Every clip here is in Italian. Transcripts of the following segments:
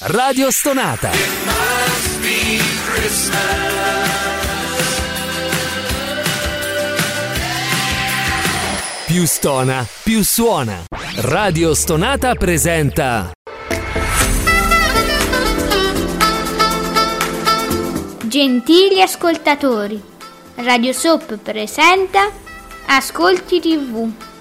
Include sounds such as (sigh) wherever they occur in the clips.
Radio Stonata. Più stona, più suona. Radio Stonata presenta Gentili ascoltatori, Radio Soap presenta Ascolti TV.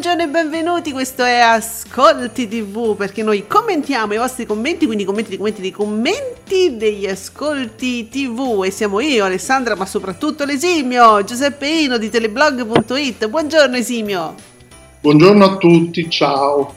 Buongiorno e benvenuti, questo è Ascolti TV perché noi commentiamo i vostri commenti, quindi commenti commenti dei commenti degli Ascolti TV e siamo io, Alessandra, ma soprattutto l'esimio Giuseppe Ino di teleblog.it. Buongiorno Esimio. Buongiorno a tutti, ciao.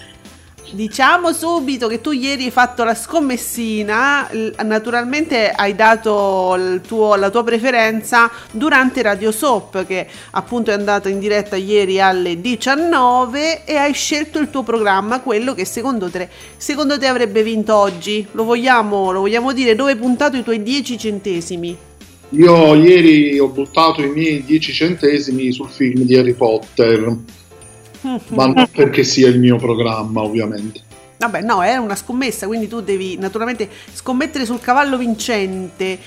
Diciamo subito che tu ieri hai fatto la scommessina, naturalmente hai dato tuo- la tua preferenza durante Radio Soap che appunto è andato in diretta ieri alle 19 e hai scelto il tuo programma, quello che secondo te, secondo te avrebbe vinto oggi. Lo vogliamo, lo vogliamo dire dove hai puntato i tuoi 10 centesimi? Io ieri ho buttato i miei 10 centesimi sul film di Harry Potter, (laughs) ma non perché sia il mio programma, ovviamente. Vabbè, no, è una scommessa, quindi tu devi naturalmente scommettere sul cavallo vincente.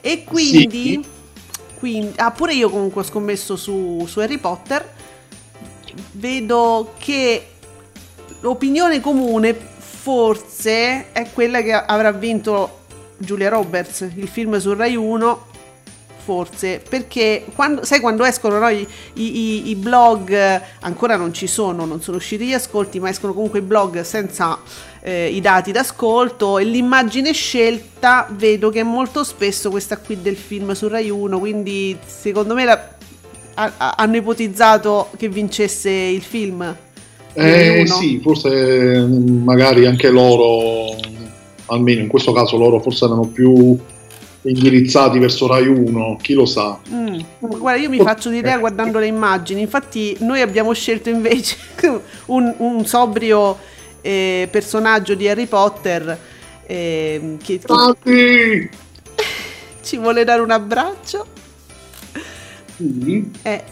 E quindi, quindi ah, pure io comunque ho scommesso su, su Harry Potter. Vedo che l'opinione comune forse è quella che avrà vinto Giulia Roberts, il film su Rai 1. Forse perché quando, sai quando escono no, i, i- i blog ancora non ci sono, non sono usciti gli ascolti, ma escono comunque i blog senza eh, i dati d'ascolto e l'immagine scelta vedo che è molto spesso questa qui del film su Rai 1, quindi secondo me la- ha- ha- hanno ipotizzato che vincesse il film. Eh 1. sì, forse mm, magari anche loro, almeno in questo caso loro forse erano più indirizzati verso Rai 1, chi lo sa. Mm. Guarda, io mi faccio l'idea guardando le immagini. Infatti, noi abbiamo scelto invece (laughs) un, un sobrio eh, personaggio di Harry Potter ehm, che, che (laughs) ci vuole dare un abbraccio. sì, Eh,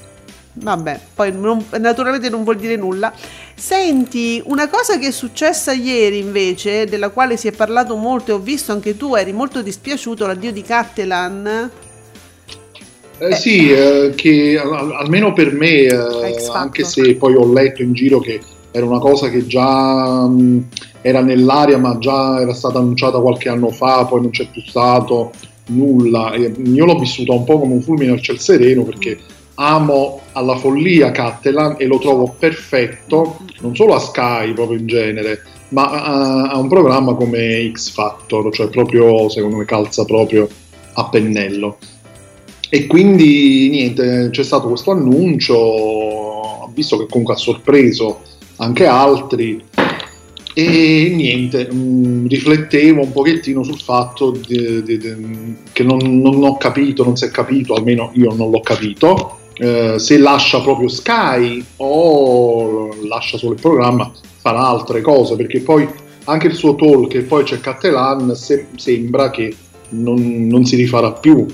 vabbè, poi non- naturalmente non vuol dire nulla. Senti, una cosa che è successa ieri invece, della quale si è parlato molto e ho visto anche tu, eri molto dispiaciuto, l'addio di Cattelan. Eh, sì, eh, che al- almeno per me, eh, anche se poi ho letto in giro che era una cosa che già mh, era nell'aria, ma già era stata annunciata qualche anno fa, poi non c'è più stato nulla. Io l'ho vissuta un po' come un fulmine al ciel sereno perché amo alla follia Cattelan e lo trovo perfetto, non solo a Sky proprio in genere, ma a, a un programma come X Factor, cioè proprio secondo me calza proprio a pennello. E quindi niente, c'è stato questo annuncio, visto che comunque ha sorpreso anche altri. E niente, mh, riflettevo un pochettino sul fatto di- di- di- che non, non ho capito, non si è capito, almeno io non l'ho capito, eh, se lascia proprio Sky o lascia solo il programma, farà altre cose, perché poi anche il suo talk e poi c'è Cattelan, se- sembra che non, non si rifarà più.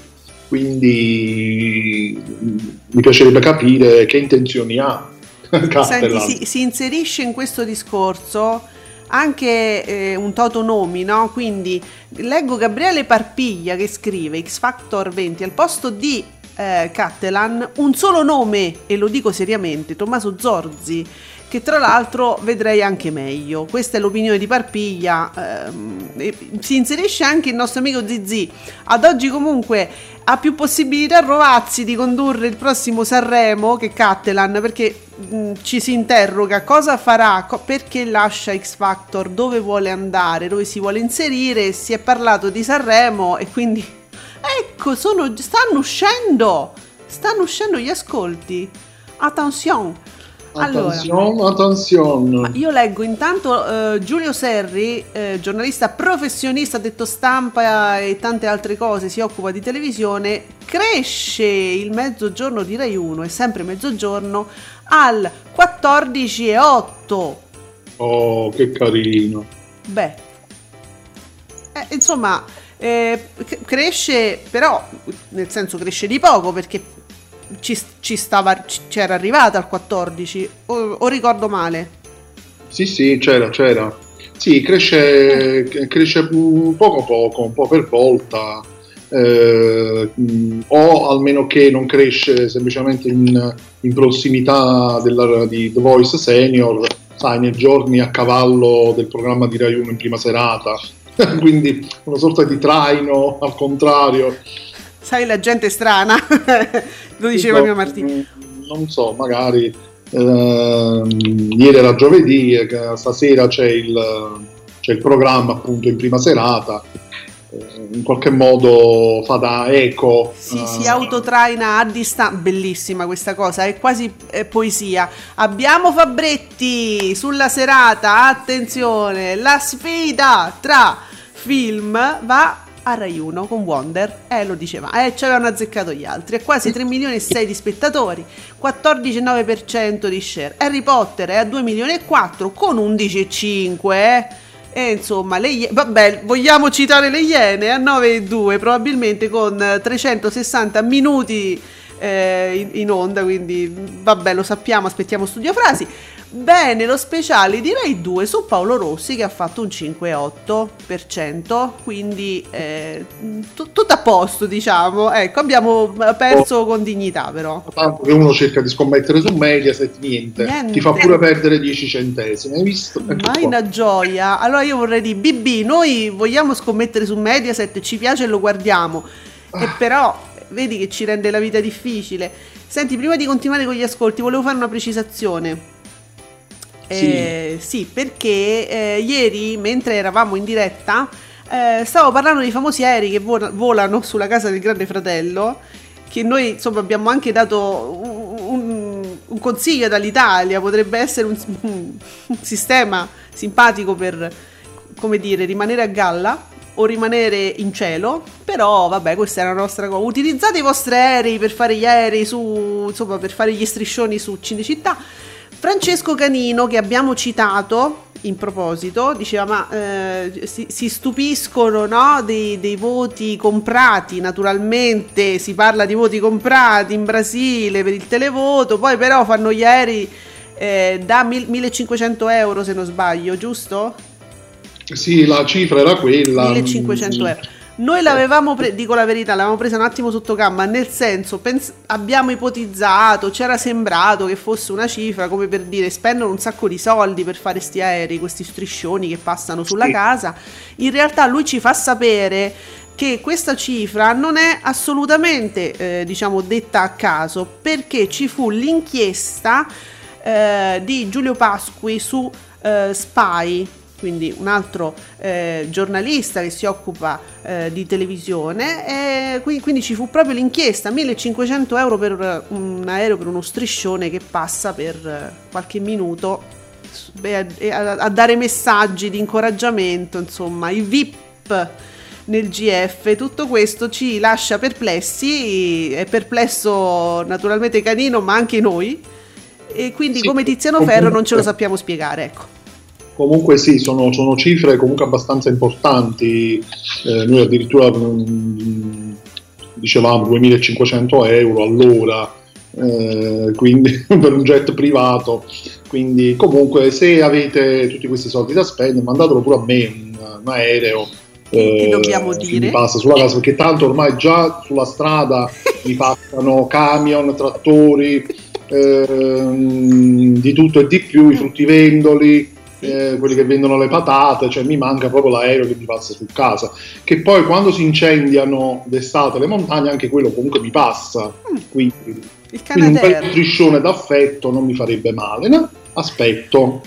Quindi mh, mi piacerebbe capire che intenzioni ha (laughs) Senti, si, si inserisce in questo discorso anche eh, un toto nomi, no? Quindi leggo Gabriele Parpiglia che scrive X Factor 20 al posto di eh, Cattelan un solo nome, e lo dico seriamente, Tommaso Zorzi, che tra l'altro vedrei anche meglio. Questa è l'opinione di Parpiglia. ehm, e si inserisce anche il nostro amico Zizi. Ad oggi comunque ha più possibilità Rovazzi di condurre il prossimo Sanremo che Cattelan perché mh, ci si interroga cosa farà, co- perché lascia X Factor, dove vuole andare, dove si vuole inserire. Si è parlato di Sanremo e quindi ecco, sono, stanno uscendo, stanno uscendo gli ascolti. Attenzione. Allora, Attenzione, attenzione. io leggo intanto eh, Giulio Serri, eh, giornalista professionista, detto stampa e tante altre cose, si occupa di televisione, cresce il mezzogiorno di Rai 1, è sempre mezzogiorno, al 14,8. Oh, che carino. Beh, eh, insomma, eh, cresce, però, nel senso cresce di poco perché ci, ci stava, c'era arrivata al 14, o, o ricordo male? Sì, sì, c'era, c'era. Sì, cresce, cresce poco poco, un po' per volta, eh, o almeno che non cresce semplicemente in, in prossimità della, di The Voice Senior, sai, nei giorni a cavallo del programma di Rai 1 in prima serata, (laughs) quindi una sorta di traino al contrario. Sai, la gente è strana, (laughs) lo diceva no, mio Martino. Non so, magari eh, ieri era giovedì, stasera c'è il, c'è il programma appunto in prima serata eh, in qualche modo fa da eco. Sì, uh, si autotraina a distanza. Bellissima questa cosa, è quasi è poesia. Abbiamo Fabretti sulla serata, attenzione, la sfida tra film va a Rai 1 con Wonder, eh lo diceva, eh ci avevano azzeccato gli altri, è quasi 3 milioni e 6 di spettatori, 14,9% di share, Harry Potter è a 2 milioni e 4 con 11,5 eh. E insomma, le, vabbè, vogliamo citare le Iene a 9,2 probabilmente con 360 minuti eh, in, in, onda, quindi vabbè lo sappiamo, aspettiamo studio frasi. Bene, lo speciale direi 2 su Paolo Rossi che ha fatto un 5,8%, quindi eh, t- tutto a posto diciamo, ecco abbiamo perso oh. con dignità però. Tanto che uno cerca di scommettere su Mediaset, niente, niente. ti fa pure perdere 10 centesimi, hai visto? Ecco Ma una gioia, allora io vorrei dire BB, noi vogliamo scommettere su Mediaset, ci piace e lo guardiamo, ah. e però vedi che ci rende la vita difficile. Senti, prima di continuare con gli ascolti volevo fare una precisazione. Eh, sì. sì. perché eh, ieri, mentre eravamo in diretta, eh, stavo parlando dei famosi aerei che volano sulla casa del Grande Fratello, che noi insomma abbiamo anche dato un, un, un consiglio dall'Italia, potrebbe essere un, un sistema simpatico per, come dire, rimanere a galla o rimanere in cielo. Però, vabbè, questa è la nostra cosa. Utilizzate i vostri aerei per fare gli aerei su, insomma, per fare gli striscioni su Cinecittà. Francesco Canino, che abbiamo citato in proposito, diceva: Ma eh, si, si, stupiscono no, dei, dei, voti comprati. Naturalmente si parla di voti comprati in Brasile per il televoto, poi però fanno gli aerei eh, da 1500 euro, se non sbaglio, giusto? Sì, la cifra era quella. 1500 euro. Noi l'avevamo presa, dico la verità, l'avevamo presa un attimo sotto gamba, nel senso pens- abbiamo ipotizzato, c'era sembrato che fosse una cifra come per dire spendono un sacco di soldi per fare questi aerei, questi striscioni che passano sulla sì. casa. In realtà lui ci fa sapere che questa cifra non è assolutamente eh, diciamo detta a caso perché ci fu l'inchiesta eh, di Giulio Pasqui su eh, Spy quindi un altro eh, giornalista che si occupa eh, di televisione e quindi, quindi, ci fu proprio l'inchiesta 1500 euro per un aereo per uno striscione che passa per eh, qualche minuto beh, a, a, dare messaggi di incoraggiamento insomma i VIP nel GF tutto questo ci lascia perplessi è perplesso naturalmente Canino ma anche noi e quindi sì, come Tiziano Ferro non ce lo sappiamo spiegare ecco comunque sì, sono, sono, cifre comunque abbastanza importanti. Eh, noi addirittura mh, mm, dicevamo 2500 euro all'ora, eh, quindi (laughs) per un jet privato. Quindi comunque se avete tutti questi soldi da spendere, mandatelo pure a me un, un aereo. Eh, dobbiamo dire mi passa sulla casa perché tanto ormai già sulla strada (laughs) mi passano camion, trattori, ehm, di tutto e di più, i fruttivendoli eh, quelli che vendono le patate, cioè mi manca proprio l'aereo che mi passa su casa. Che poi quando si incendiano d'estate le montagne, anche quello comunque mi passa. Mm. Quindi, quindi un bel striscione d'affetto non mi farebbe male. No? Aspetto.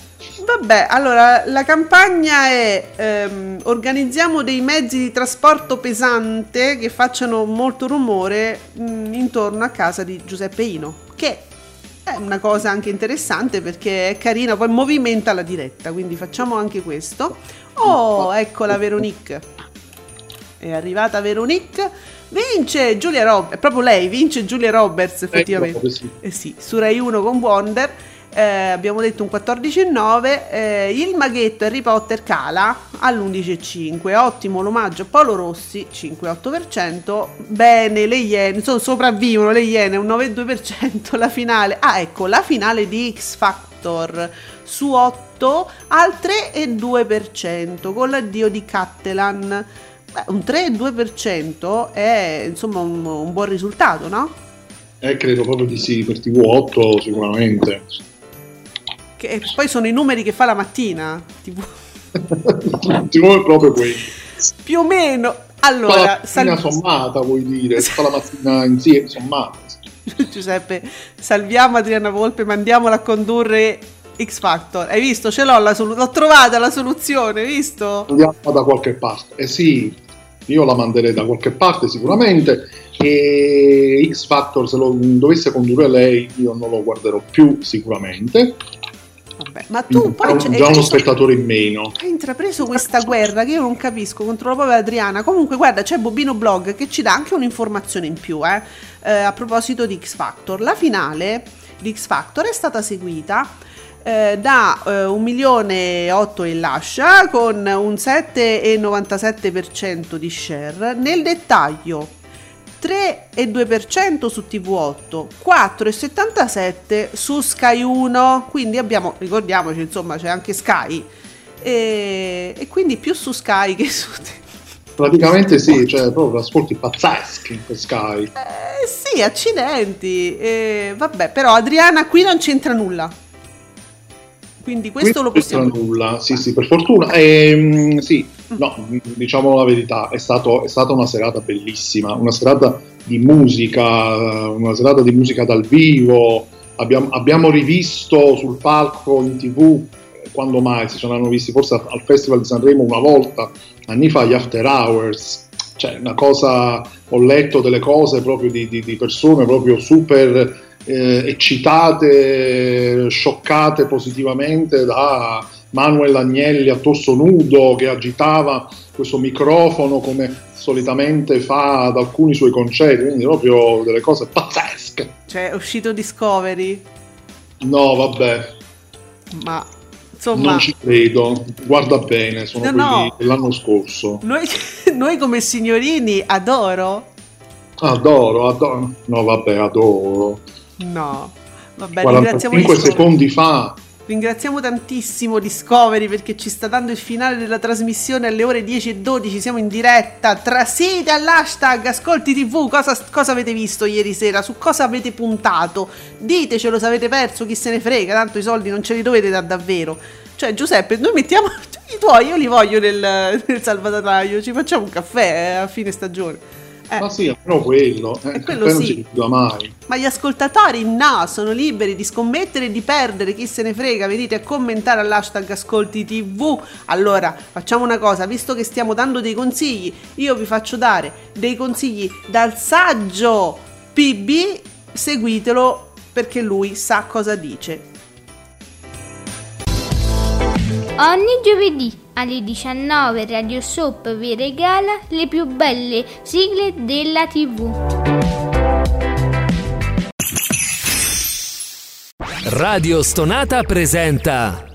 Vabbè, allora la campagna è ehm, organizziamo dei mezzi di trasporto pesante che facciano molto rumore mh, mm, intorno a casa di Giuseppe Ino, che è una cosa anche interessante perché è carina, poi movimenta la diretta, quindi facciamo anche questo. Oh, ecco la Veronique. È arrivata Veronique. Vince Giulia Roberts, proprio lei, vince Giulia Roberts effettivamente. proprio sì. Eh sì, su Rai 1 con Wonder. Eh, abbiamo detto un 14,9 eh, il maghetto Harry Potter cala all'11,5 ottimo l'omaggio Paolo Rossi 5,8% bene le Iene insomma sopravvivono le Iene un 9,2% la finale ah ecco la finale di X Factor su 8 al 3,2% con l'addio di Cattelan Beh, un 3,2% è insomma un, un buon risultato no? Eh, credo proprio di sì, per TV8 sicuramente. Che poi sono i numeri che fa la mattina tipo è proprio quelli. più o meno Fa allora la mattina sal- sommata, vuoi dire? Fa la mattina insieme, sommata. Giuseppe salviamo Adriana Volpe mandiamola a condurre X Factor hai visto ce l'ho la solu- l'ho trovata la soluzione hai visto Andiamo da qualche parte. Eh sì, io la manderei da qualche parte sicuramente. E X Factor, se lo dovesse condurre lei, io non lo guarderò più sicuramente. Vabbè, ma tu poi Già, c'è- già hai- uno spettatore in meno. hai intrapreso questa guerra che io non capisco contro la povera Adriana. Comunque, guarda, c'è Bobino Blog che ci dà anche un'informazione in più eh, eh, a proposito di X Factor. La finale di X Factor è stata seguita eh, da eh, 1 milione e 8 in lascia con un 7,97% di share. Nel dettaglio 3,2% su TV8, 4,77% su Sky 1, quindi abbiamo, ricordiamoci, insomma, c'è anche Sky. E, e quindi più su Sky che su Praticamente sì, cioè proprio ascolti pazzeschi per Sky. Eh, sì, accidenti. Eh, vabbè, però Adriana qui non c'entra nulla. Quindi questo Qui lo non c'entra possiamo nulla, sì, sì, per fortuna. Ehm, sì, no, diciamo la verità, è, stato- è stata una serata bellissima, una serata di musica, una serata di musica dal vivo. Abbiamo, abbiamo rivisto sul palco in tv, eh, quando mai si saranno visti, forse al Festival di Sanremo una volta, anni fa, gli After Hours. Cioè, una cosa, ho letto delle cose proprio di, di- di persone proprio super eh, eccitate, scioccate positivamente da Manuel Agnelli a torso nudo che agitava questo microfono come solitamente fa ad alcuni suoi concerti, quindi proprio delle cose pazzesche. Cioè, è uscito Discovery, No, vabbè, ma insomma, non ci credo. Guarda bene, sono No, quelli no. dell'anno scorso. noi, (laughs) noi come signorini adoro. Adoro, adoro. No, vabbè, adoro. No, vabbè, ringraziamo 45 Discovery. secondi fa. Ringraziamo tantissimo Discovery perché ci sta dando il finale della trasmissione alle ore 10 e 12. Siamo in diretta. Trasite all'hashtag Ascolti TV. Cosa, cosa avete visto ieri sera? Su cosa avete puntato? Ditecelo se avete perso, chi se ne frega. Tanto i soldi non ce li dovete dare davvero. Cioè, Giuseppe, noi mettiamo (laughs) i tuoi, io li voglio nel, nel salvadanaio. Ci facciamo un caffè eh, a fine stagione. Eh. Ma sì, almeno quello. Eh, E quello poi non sì. si chiuda mai. Ma gli ascoltatori no, sono liberi di scommettere e di perdere, chi se ne frega, venite a commentare all'hashtag Ascolti TV. Allora, facciamo una cosa, visto che stiamo dando dei consigli, io vi faccio dare dei consigli dal saggio PB, seguitelo perché lui sa cosa dice. Ogni giovedì alle 19 Radio Soap vi regala le più belle sigle della TV. Radio Stonata presenta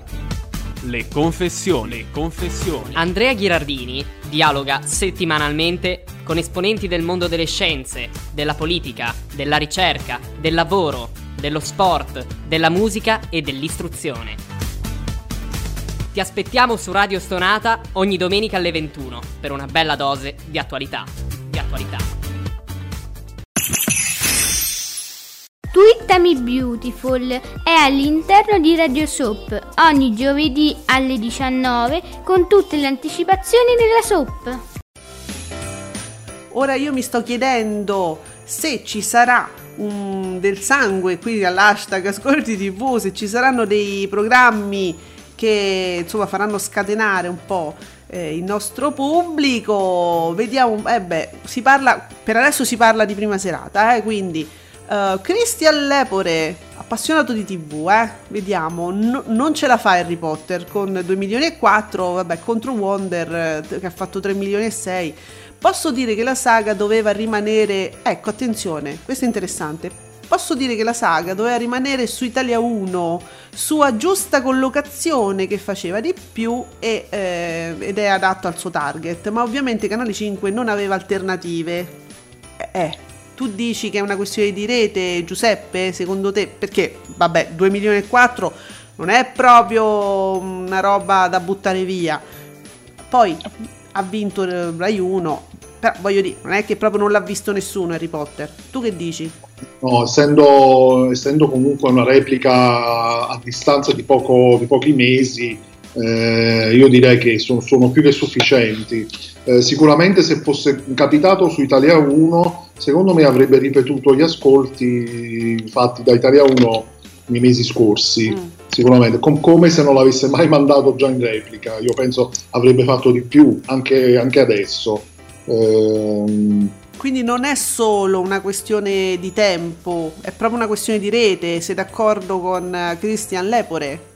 Le confessioni. Le confessioni. Andrea Ghirardini dialoga settimanalmente con esponenti del mondo delle scienze, della politica, della ricerca, del lavoro, dello sport, della musica e dell'istruzione. Ti aspettiamo su Radio Stonata ogni domenica alle 21 per una bella dose di attualità. Di attualità. Twittami Beautiful è all'interno di Radio Soap ogni giovedì alle 19 con tutte le anticipazioni della soap. Ora io mi sto chiedendo se ci sarà un- del sangue qui all'hashtag Ascolti TV, se ci saranno dei programmi che insomma faranno scatenare un po' eh, il nostro pubblico. Vediamo, eh beh, si parla, per adesso si parla di prima serata, eh, quindi eh, Christian Lepore, appassionato di TV, eh, vediamo, no- non ce la fa Harry Potter con 2 milioni e 4, vabbè, contro Wonder eh, che ha fatto 3 milioni e 6. Posso dire che la saga doveva rimanere, ecco attenzione, questo è interessante, posso dire che la saga doveva rimanere su Italia 1, sua giusta collocazione che faceva di più e, eh, ed è adatto al suo target, ma ovviamente Canale 5 non aveva alternative. Eh, tu dici che è una questione di rete, Giuseppe, secondo te? Perché, vabbè, 2 milioni e 4 non è proprio una roba da buttare via. Poi ha vinto Rai 1, però voglio dire, non è che proprio non l'ha visto nessuno Harry Potter. Tu che dici? No, essendo, essendo comunque una replica a distanza di, poco, di pochi mesi, eh, io direi che sono, sono più che sufficienti. Eh, sicuramente se fosse capitato su Italia 1, secondo me avrebbe ripetuto gli ascolti fatti da Italia 1 nei mesi scorsi. Mm. Sicuramente, Com- come se non l'avesse mai mandato già in replica, io penso avrebbe fatto di più anche, anche adesso. Ehm... Quindi non è solo una questione di tempo, è proprio una questione di rete. Sei d'accordo con eh, Christian Lepore?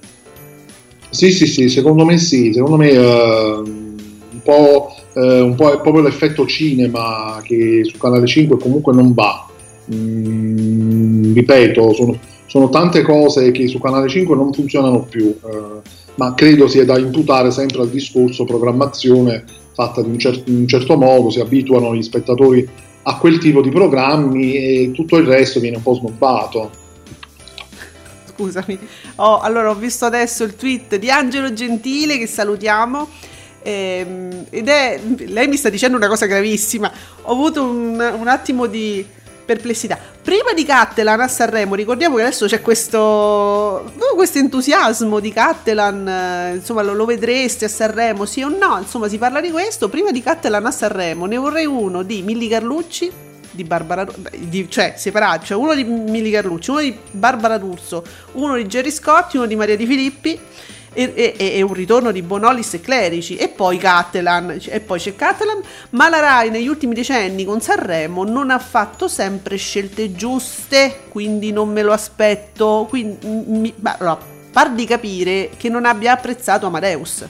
Sì, sì, sì, secondo me sì. Secondo me uh, un, po', uh, un, po', è proprio l'effetto cinema che su Canale 5 comunque non va. Mm, ripeto, sono, sono, tante cose che su Canale 5 non funzionano più, uh, ma credo sia da imputare sempre al discorso programmazione fatta in un, cer- in un certo modo, si abituano gli spettatori a quel tipo di programmi e tutto il resto viene un po' snobbato. Scusami, oh, allora ho visto adesso il tweet di Angelo Gentile che salutiamo. Ehm, ed è lei mi sta dicendo una cosa gravissima. Ho avuto un, un attimo di perplessità. Prima di Cattelan a Sanremo, ricordiamo che adesso c'è questo, questo entusiasmo di Cattelan, eh, insomma lo, lo, vedreste a Sanremo, sì o no, insomma si parla di questo. Prima di Cattelan a Sanremo ne vorrei uno di Milli Carlucci, di Barbara, di, cioè separati, cioè uno di Milli Carlucci, uno di Barbara D'Urso, uno di Jerry Scotti, uno di Maria Di Filippi e, e, e, un ritorno di Bonolis e Clerici e poi Cattelan e poi c'è Cattelan ma la Rai negli ultimi decenni con Sanremo non ha fatto sempre scelte giuste quindi non me lo aspetto. Quindi mi, allora, par di capire che non abbia apprezzato Amadeus.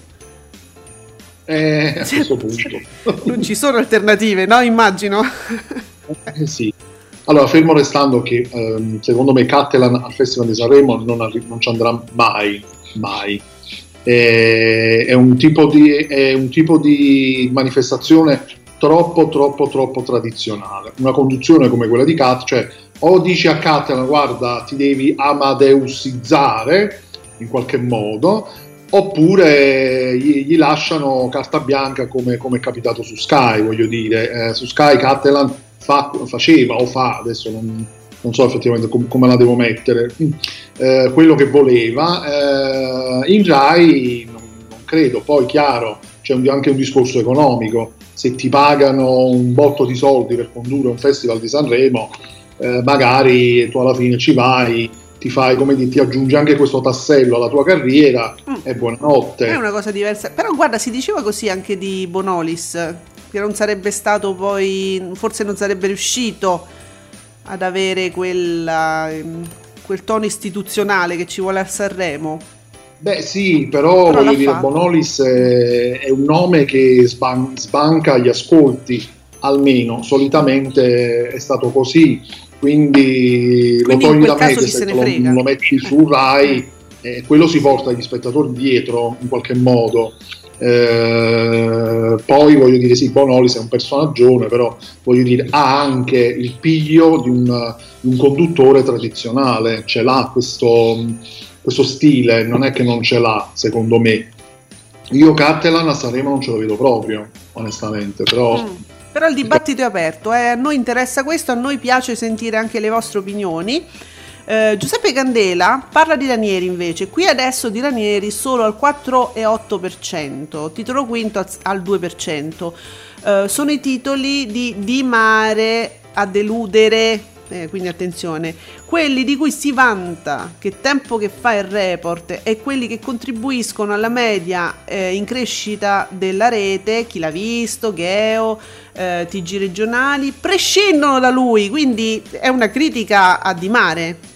Eh, (laughs) a questo punto. Non ci sono alternative no immagino. Eh, sì. Allora, fermo restando che ehm, secondo me Cattelan al Festival di Sanremo non, arri- non ci andrà mai, mai è, è, un di, è, un tipo di, manifestazione troppo troppo troppo tradizionale. Una conduzione come quella di Cat cioè o dici a Catalan guarda ti devi amadeusizzare in qualche modo oppure gli, gli lasciano carta bianca come, come, è capitato su Sky voglio dire. Eh, su Sky Catalan fa, faceva o fa adesso non, non so effettivamente com- come la devo mettere, eh, quello che voleva. Eh, in Rai non, non, credo, poi chiaro c'è un, anche un discorso economico, se ti pagano un botto di soldi per condurre un festival di Sanremo, eh, magari tu alla fine ci vai, ti fai come dire, ti aggiungi anche questo tassello alla tua carriera mm. e buonanotte. È una cosa diversa, però guarda, si diceva così anche di Bonolis, che non sarebbe stato poi, forse non sarebbe riuscito ad avere quella, ehm, quel tono istituzionale che ci vuole a Sanremo. Beh sì, però, però voglio dire, fatto. Bonolis è, è, un nome che sban- sbanca gli ascolti, almeno solitamente è stato così, quindi, quindi lo togli da Mediaset, lo, lo metti su Rai, eh, quello si porta gli spettatori dietro in qualche modo. Eh, poi voglio dire, sì, Bonolis è un personaggio, però voglio dire, ha anche il piglio di un, di un conduttore tradizionale, ce l'ha questo, questo, stile, non è che non ce l'ha, secondo me. Io Cattelan a Sanremo non ce lo vedo proprio, onestamente, però... Mm. Però il dibattito è aperto, eh. a noi interessa questo, a noi piace sentire anche le vostre opinioni. Eh, Giuseppe Candela parla di Ranieri invece, qui adesso di Ranieri solo al 4,8%, titolo quinto al 2%. Eh, sono i titoli di Di Mare a deludere, eh, quindi attenzione, quelli di cui si vanta che tempo che fa il report e quelli che contribuiscono alla media eh, in crescita della rete, chi l'ha visto, Geo, eh, TG regionali, prescindono da lui, quindi è una critica a Di Mare.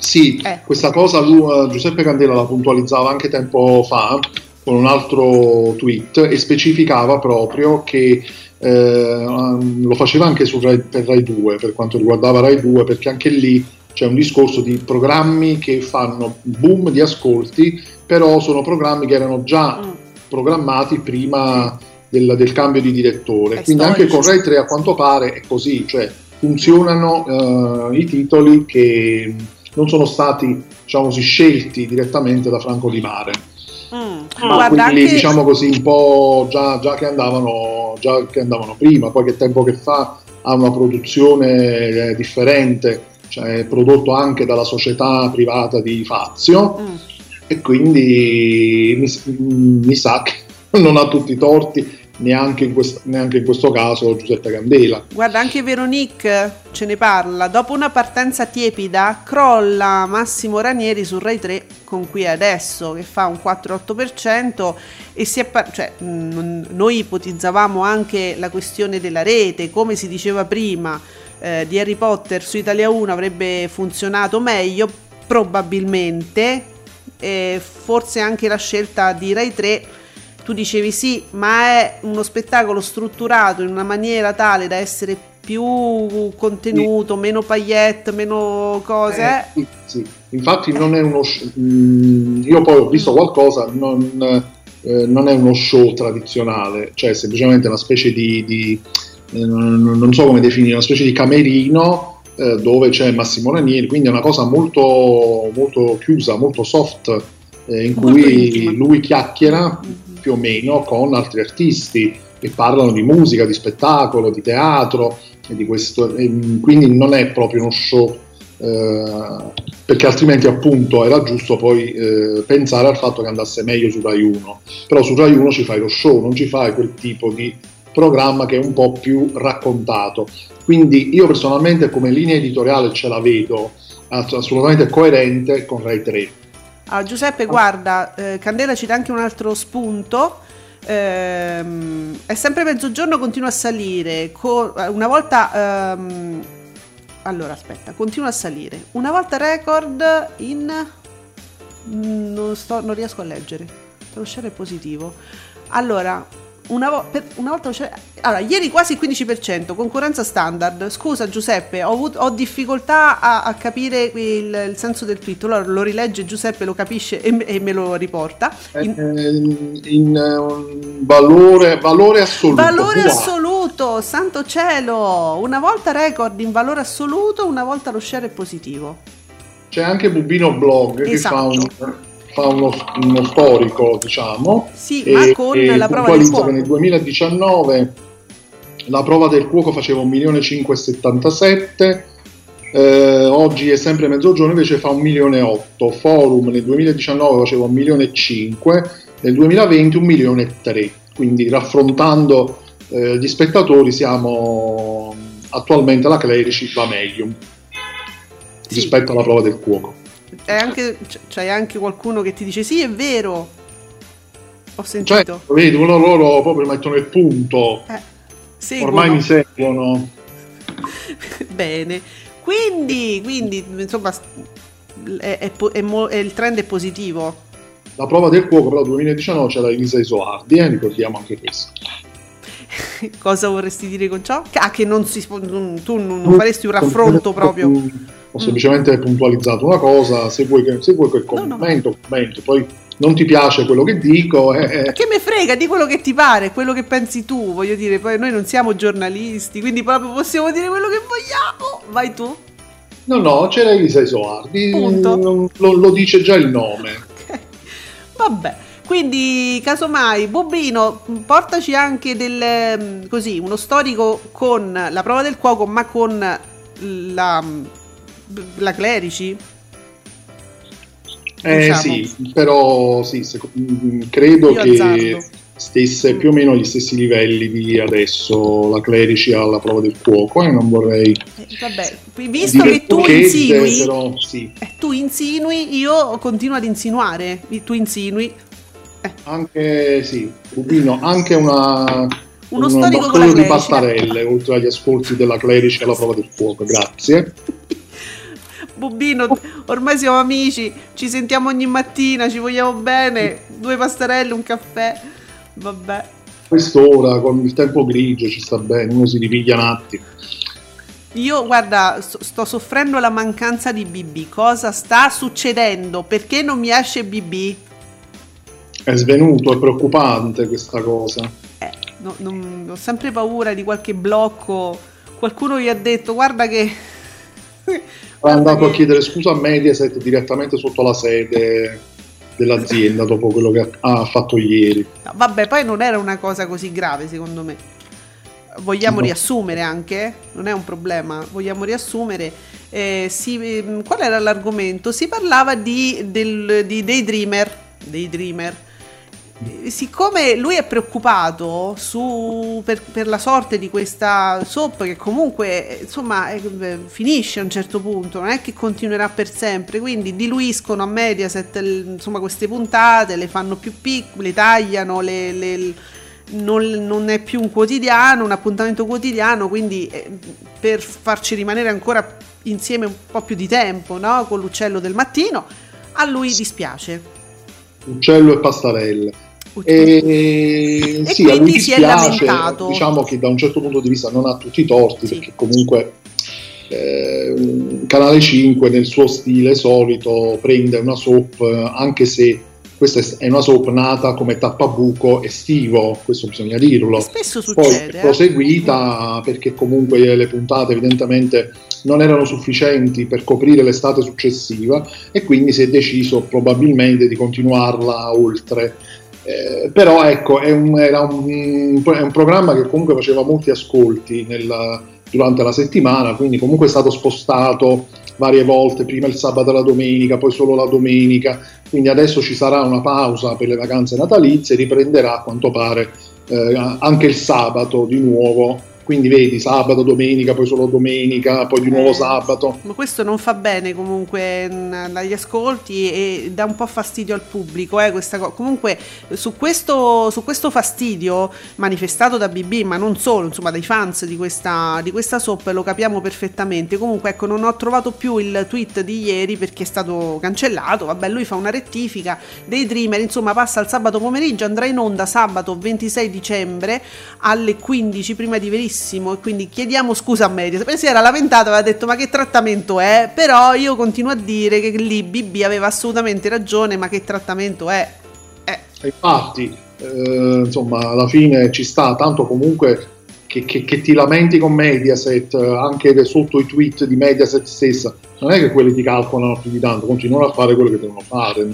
Sì, eh. questa cosa lui, Giuseppe Candela la puntualizzava anche tempo fa, con un altro tweet e specificava proprio che eh, um, lo faceva anche su Rai, per Rai 2 per quanto riguardava Rai 2 perché anche lì c'è un discorso di programmi che fanno boom di ascolti però sono programmi che erano già mm. programmati prima del, del, cambio di direttore è quindi storici. anche con Rai 3 a quanto pare è così cioè funzionano uh, i titoli che non sono stati diciamo così, scelti direttamente da Franco Di Mare Mm. Ma quindi anche... diciamo così un po' già, già, che andavano, già che andavano prima, poi che tempo che fa ha una produzione eh, differente, cioè prodotto anche dalla società privata di Fazio mm. e quindi mi, mi sa che (laughs) non ha tutti i torti neanche in, quest- neanche in, questo caso Giuseppe Candela. Guarda, anche Veronique ce ne parla. Dopo una partenza tiepida, crolla Massimo Ranieri su Rai 3 con qui adesso, che fa un 4-8% e si è par- cioè, mh, noi ipotizzavamo anche la questione della rete, come si diceva prima, eh, di Harry Potter su Italia 1 avrebbe funzionato meglio, probabilmente, eh, forse anche la scelta di Rai 3 tu dicevi sì, ma è uno spettacolo strutturato in una maniera tale da essere più contenuto, sì. meno paillette, meno cose. Eh, sì, sì. Infatti non è uno show, mm, io poi ho visto qualcosa, non, eh, non, è uno show tradizionale, cioè semplicemente una specie di, di eh, non so come definire, una specie di camerino eh, dove c'è Massimo Ranieri, quindi è una cosa molto, molto chiusa, molto soft, eh, in cui lui chiacchiera più o meno con altri artisti che parlano di musica, di spettacolo, di teatro, di questo, quindi non è proprio uno show, eh, perché altrimenti appunto era giusto poi eh, pensare al fatto che andasse meglio su Rai 1, però su Rai 1 ci fai lo show, non ci fai quel tipo di programma che è un po' più raccontato. Quindi io personalmente come linea editoriale ce la vedo assolutamente coerente con Rai 3 Ah, Giuseppe, guarda, eh, Candela ci dà anche un altro spunto. Ehm, è sempre mezzogiorno, continua a salire. Co- una volta. Ehm, allora, aspetta, continua a salire. Una volta record in. Non, sto, non riesco a leggere. Lo share è positivo. Allora, una, vo- una, volta c'è... Allora, ieri quasi il 15%, concorrenza standard. Scusa Giuseppe, ho, avuto, ho difficoltà a, a capire il, il, senso del tweet. Allora lo rilegge Giuseppe, lo capisce e, e me lo riporta. In, in, in uh, valore, valore, assoluto. Valore wow. assoluto, santo cielo. Una volta record in valore assoluto, una volta lo share è positivo. C'è anche Bubino Blog esatto. che fa esatto. un fa uno, uno storico, diciamo. Sì, e, ma con la prova del cuoco. nel 2019 la prova del cuoco faceva 1.577 eh, oggi è sempre mezzogiorno invece fa 1 milione e 8 forum nel 2019 faceva 1 milione e 5 nel 2020 1 milione e 3 quindi raffrontando eh, gli spettatori siamo attualmente la Clerici va meglio sì. rispetto alla prova del cuoco anche, c'è anche qualcuno che ti dice sì, è vero. Ho sentito. Cioè, vedi, uno loro proprio mettono il punto. Eh, Ormai mi seguono. (laughs) Bene. Quindi, quindi, insomma, è, è, è, il trend è positivo. La prova del cuoco però 2019 c'era Elisa Isoardi, eh, ricordiamo anche questo. (laughs) Cosa vorresti dire con ciò? Ah, che non si, tu non faresti un raffronto proprio ho semplicemente mm. puntualizzato una cosa, se vuoi, se vuoi quel commento, no, no. commento, poi non ti piace quello che dico. Eh, eh. Che me frega di quello che ti pare, quello che pensi tu, voglio dire, poi noi non siamo giornalisti, quindi proprio possiamo dire quello che vogliamo. Vai tu. No, no, c'era Elisa Isoardi, lo, lo, dice già il nome. Okay. Vabbè. Quindi, casomai, Bobino, portaci anche del, mm, così, uno storico con la prova del cuoco, ma con la la Clerici? Eh diciamo. sì, però sì, mm, credo Io che azzardo. stesse più o meno agli stessi livelli di adesso la Clerici alla prova del fuoco e non vorrei... Eh, vabbè, visto che tu insinui, però, sì. eh, tu insinui, io continuo ad insinuare, tu insinui. Eh. Anche sì, Rubino, anche una uno un la di pastarelle oltre agli ascolti della Clerici alla prova del fuoco grazie (laughs) Bubino, ormai siamo amici, ci sentiamo ogni mattina, ci vogliamo bene, due pastarelle, un caffè, vabbè. Quest'ora, con il tempo grigio, ci sta bene, uno si ripiglia un attimo. Io, guarda, sto soffrendo la mancanza di BB. Cosa sta succedendo? Perché non mi esce BB? È svenuto, è preoccupante questa cosa. Eh, no, non- ho sempre paura di qualche blocco. Qualcuno gli ha detto, guarda che... È andato a chiedere scusa a Mediaset direttamente sotto la sede dell'azienda dopo quello che ha fatto ieri. No, vabbè, poi non era una cosa così grave, secondo me. Vogliamo No. riassumere anche? Non è un problema. Vogliamo riassumere. Eh, si- ehm, qual era l'argomento? Si parlava di, del, di Daydreamer. Daydreamer. Siccome lui è preoccupato su- per, per la sorte di questa soap, che comunque insomma eh, eh, finisce a un certo punto, non è che continuerà per sempre, quindi diluiscono a Mediaset insomma, queste puntate, le fanno più piccole, le tagliano, le- le- non, non è più un quotidiano, un appuntamento quotidiano, quindi eh, per farci rimanere ancora insieme un po' più di tempo no? con l'uccello del mattino, a lui dispiace. Uccello e pastarelle. E, E sì, a lui quindi si è dispiace, lamentato. diciamo che da un certo punto di vista non ha tutti i torti, Sì. perché comunque eh, Canale 5 nel suo stile solito prende una soap, eh, anche se questa è- è una soap nata come tappabuco estivo, questo bisogna dirlo. E spesso Poi succede. eh. proseguita perché comunque le puntate evidentemente non erano sufficienti per coprire l'estate successiva e quindi si è deciso probabilmente di continuarla oltre. Eh, però ecco, è un, era un, è un programma che comunque faceva molti ascolti nel- durante la settimana, quindi comunque è stato spostato varie volte, prima il sabato e la domenica, poi solo la domenica, quindi adesso ci sarà una pausa per le vacanze natalizie, riprenderà a quanto pare eh, anche il sabato di nuovo. Quindi vedi sabato, domenica, poi solo domenica, poi di nuovo Eh, sabato. Ma questo non fa bene comunque mh, dagli ascolti e dà un po' fastidio al pubblico. Eh, questa co- comunque su questo, su questo fastidio manifestato da BB, ma non solo, insomma dai fans di questa, di questa soap lo capiamo perfettamente. Comunque ecco non ho trovato più il tweet di ieri perché è stato cancellato. Vabbè lui fa una rettifica dei Dreamer, insomma passa il sabato pomeriggio, andrà in onda sabato 26 dicembre alle 15 prima di Verissimo e quindi chiediamo scusa a Mediaset. Poi si era lamentato, aveva detto ma che trattamento è? Però io continuo a dire che lì BB aveva assolutamente ragione, ma che trattamento è? Eh, Infatti, eh, insomma, alla fine ci sta, tanto comunque che, che- che ti lamenti con Mediaset, eh, anche sotto i tweet di Mediaset stessa, non è che quelli ti calcolano più di tanto, continuano a fare quello che devono fare.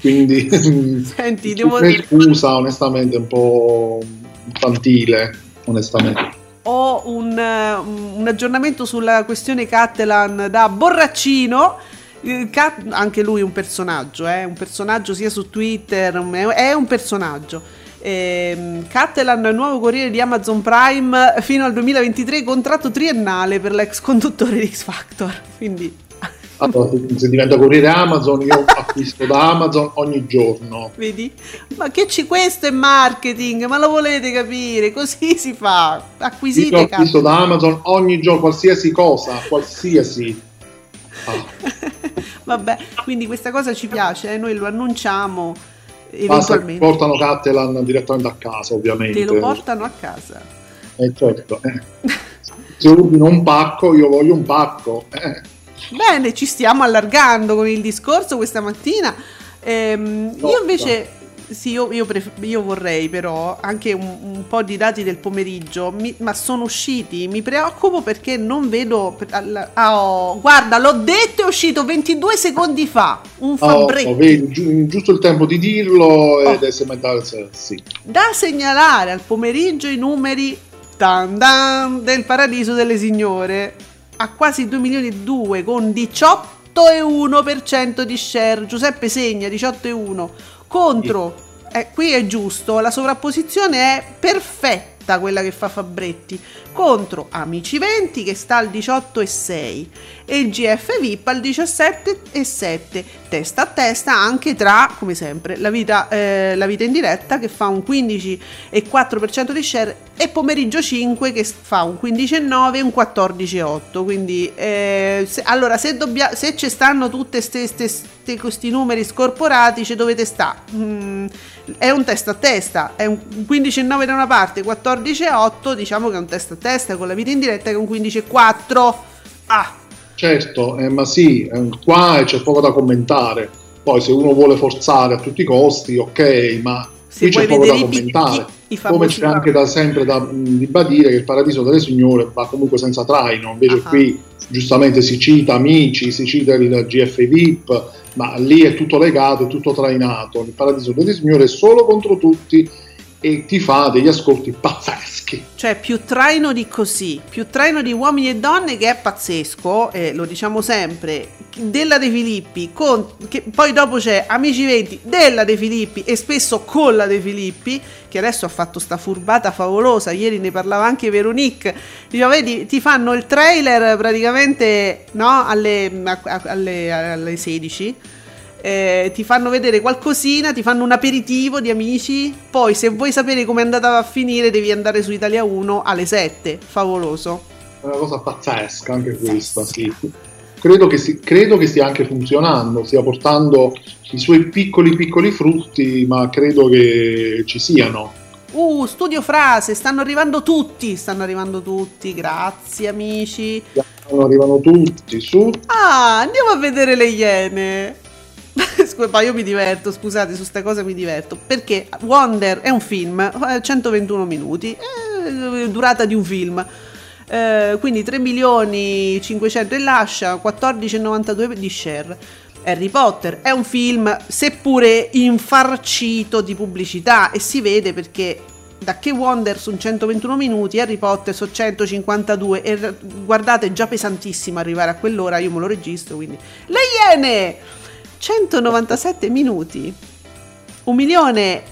Quindi, (laughs) (laughs) Senti, devo dire- scusa onestamente un po' infantile, onestamente. Ho un, eh, un aggiornamento sulla questione Cattelan da Borraccino. Eh, Cat- anche lui un personaggio, è un personaggio sia su Twitter, è un personaggio. Ehm, Cattelan, nuovo corriere di Amazon Prime fino al 2023, contratto triennale per l'ex conduttore di X Factor. Quindi, Allora, se- diventa corriere Amazon, io acquisto da Amazon ogni giorno. vedi? Ma che ci questo è marketing? Ma lo volete capire? Così si fa. Io Acquisite acquisto Cattelan. da Amazon ogni giorno, qualsiasi cosa, qualsiasi. Ah, (laughs) Vabbè, quindi questa cosa ci piace, eh, noi lo annunciamo eventualmente. portano Cattelan direttamente a casa, ovviamente. Te lo portano a casa. Eh, certo, eh. Se ordino un pacco, io voglio un pacco. eh. Bene, ci stiamo allargando con il discorso questa mattina. Ehm, io invece, sì, io, io pref- io vorrei però anche un, un po' di dati del pomeriggio, mi- ma sono usciti, mi preoccupo perché non vedo... al- ah, oh, guarda, l'ho detto, è uscito 22 secondi fa, un Oh, Fabretti. oh, vedi, giu- giusto il tempo di dirlo ed Oh. è sementato sì. Da segnalare al pomeriggio i numeri tan dan, del Paradiso delle Signore a quasi 2 milioni e 2 con 18,1% di share. Giuseppe segna 18,1 contro. Eh, qui è giusto, la sovrapposizione è perfetta quella che fa Fabretti contro Amici 20 che sta al 18,6 e il GF VIP al 17,7 testa a testa anche tra come sempre la vita, eh, la vita in diretta che fa un 15,4% di share e pomeriggio 5 che fa un 15,9 e un 14,8 quindi eh, se, allora se, dobbia, se ci stanno tutti questi numeri scorporati ci dovete stare mm, è un testa a testa è un 15,9 da una parte 14,8 diciamo che è un testa a testa con la vita in diretta che è un 15,4 ah. Certo eh, ma sì eh, qua c'è poco da commentare. Poi se uno vuole forzare a tutti i costi ok ma se qui c'è poco da commentare i, i come c'è anche da sempre da ribadire che il Paradiso delle Signore va comunque senza traino. Invece uh-huh. qui giustamente si cita Amici si cita il GF VIP ma lì è tutto legato, è tutto trainato. Il Paradiso delle Signore è solo contro tutti e ti fa degli ascolti pazzeschi. Cioè, più traino di così, più traino di uomini e donne che è pazzesco, e lo diciamo sempre, della De Filippi, con, che poi dopo c'è Amici 20 della De Filippi e spesso con la De Filippi, che adesso ha fatto sta furbata favolosa, ieri ne parlava anche Veronique, diceva, vedi, ti fanno il trailer praticamente no, alle, alle, alle 16 eh, ti fanno vedere qualcosina, ti fanno un aperitivo di amici, poi se vuoi sapere come è andata a finire devi andare su Italia 1 alle 7, favoloso. È una cosa pazzesca anche questa, sì. Credo che, si, credo che stia anche funzionando, stia portando i suoi piccoli piccoli frutti, ma credo che ci siano. Uh, studio frase, stanno arrivando tutti, stanno arrivando tutti, grazie amici. Arrivano tutti, su. Ah, andiamo a vedere le iene. (laughs) ma io mi diverto, scusate, su questa cosa mi diverto. Perché Wonder è un film, 121 eh, minuti, eh, durata di un film. Eh, quindi 3 milioni 500 e lascia, 14,92 di share. Harry Potter è un film seppure infarcito di pubblicità e si vede perché da che Wonder sono 121 minuti, Harry Potter sono 152 e guardate è già pesantissimo arrivare a quell'ora, io me lo registro, quindi le Iene! 197 minuti, 1 milione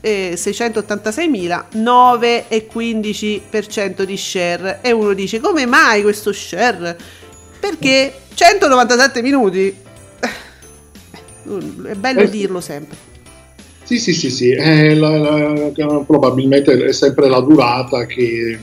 e 686.000, 9 e 15% di share. E uno dice, come mai questo share? Perché 197 minuti. È bello eh, dirlo sempre. Sì, sì, sì, sì. È la, la, probabilmente è sempre la durata che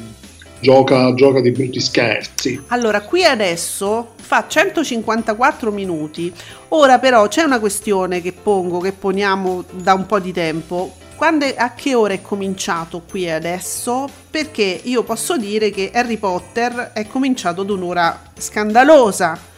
gioca, gioca di brutti scherzi. Allora, qui adesso fa 154 minuti. Ora però c'è una questione che pongo, che poniamo da un po' di tempo. Quando, a che ora è cominciato qui adesso? Perché io posso dire che Harry Potter è cominciato ad un'ora scandalosa.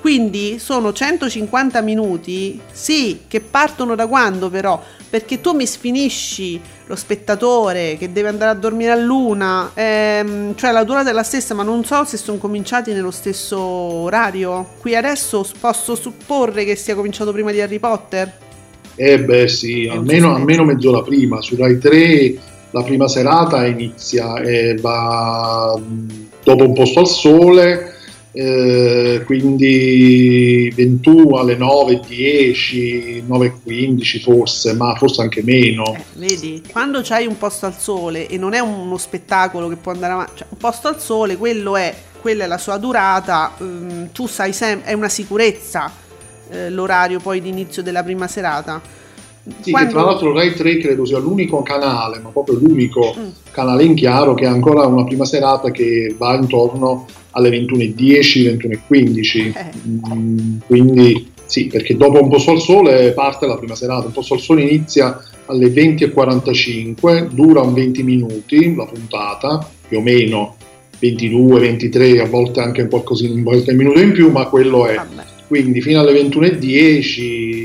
Quindi sono 150 minuti, sì, che partono da quando però? Perché tu mi sfinisci lo spettatore che deve andare a dormire a luna, ehm, cioè la durata è la stessa, ma non so se sono cominciati nello stesso orario. Qui adesso posso supporre che sia cominciato prima di Harry Potter? Eh beh sì, almeno, almeno mezz'ora prima, su Rai 3 la prima serata inizia e va dopo un posto al sole eh, quindi 21 alle 9.10, 9.15 forse, ma forse anche meno. Eh, vedi, quando c'hai un posto al sole e non è uno spettacolo che può andare avanti, cioè un posto al sole, quello è, quella è la sua durata, ehm, tu sai sempre, è una sicurezza eh, l'orario poi di inizio della prima serata. Sì, Quando... tra l'altro Rai 3 credo sia l'unico canale, ma proprio l'unico mm. canale in chiaro che ha ancora una prima serata che va intorno alle 21.10, 21.15. Eh. Mm, quindi sì, perché dopo un po' al sole parte la prima serata, un po' al sole inizia alle 20.45, dura un 20 minuti la puntata, più o meno 22, 23, a volte anche qualcosina, qualche minuto in più, ma quello è. Quindi fino alle 21.10,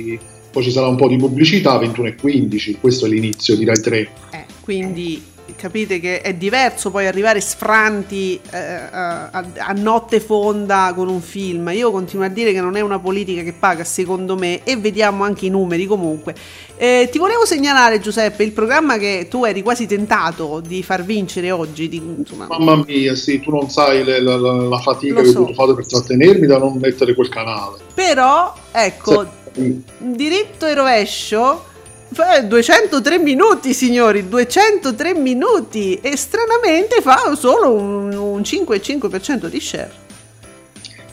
poi ci sarà un po' di pubblicità, 21.15, questo è l'inizio di Rai 3. Eh, quindi capite che è diverso poi arrivare sfranti eh, a, a, notte fonda con un film. Io continuo a dire che non è una politica che paga, secondo me, e vediamo anche i numeri comunque. Eh, ti volevo segnalare, Giuseppe, il programma che tu eri quasi tentato di far vincere oggi. Di, insomma... Mamma mia, sì, tu non sai la, la, la, fatica Lo che so. ho dovuto fare per trattenermi da non mettere quel canale. Però, ecco, sì. Diritto e rovescio 203 minuti, signori, 203 minuti e stranamente fa solo un, un 5,5% di share.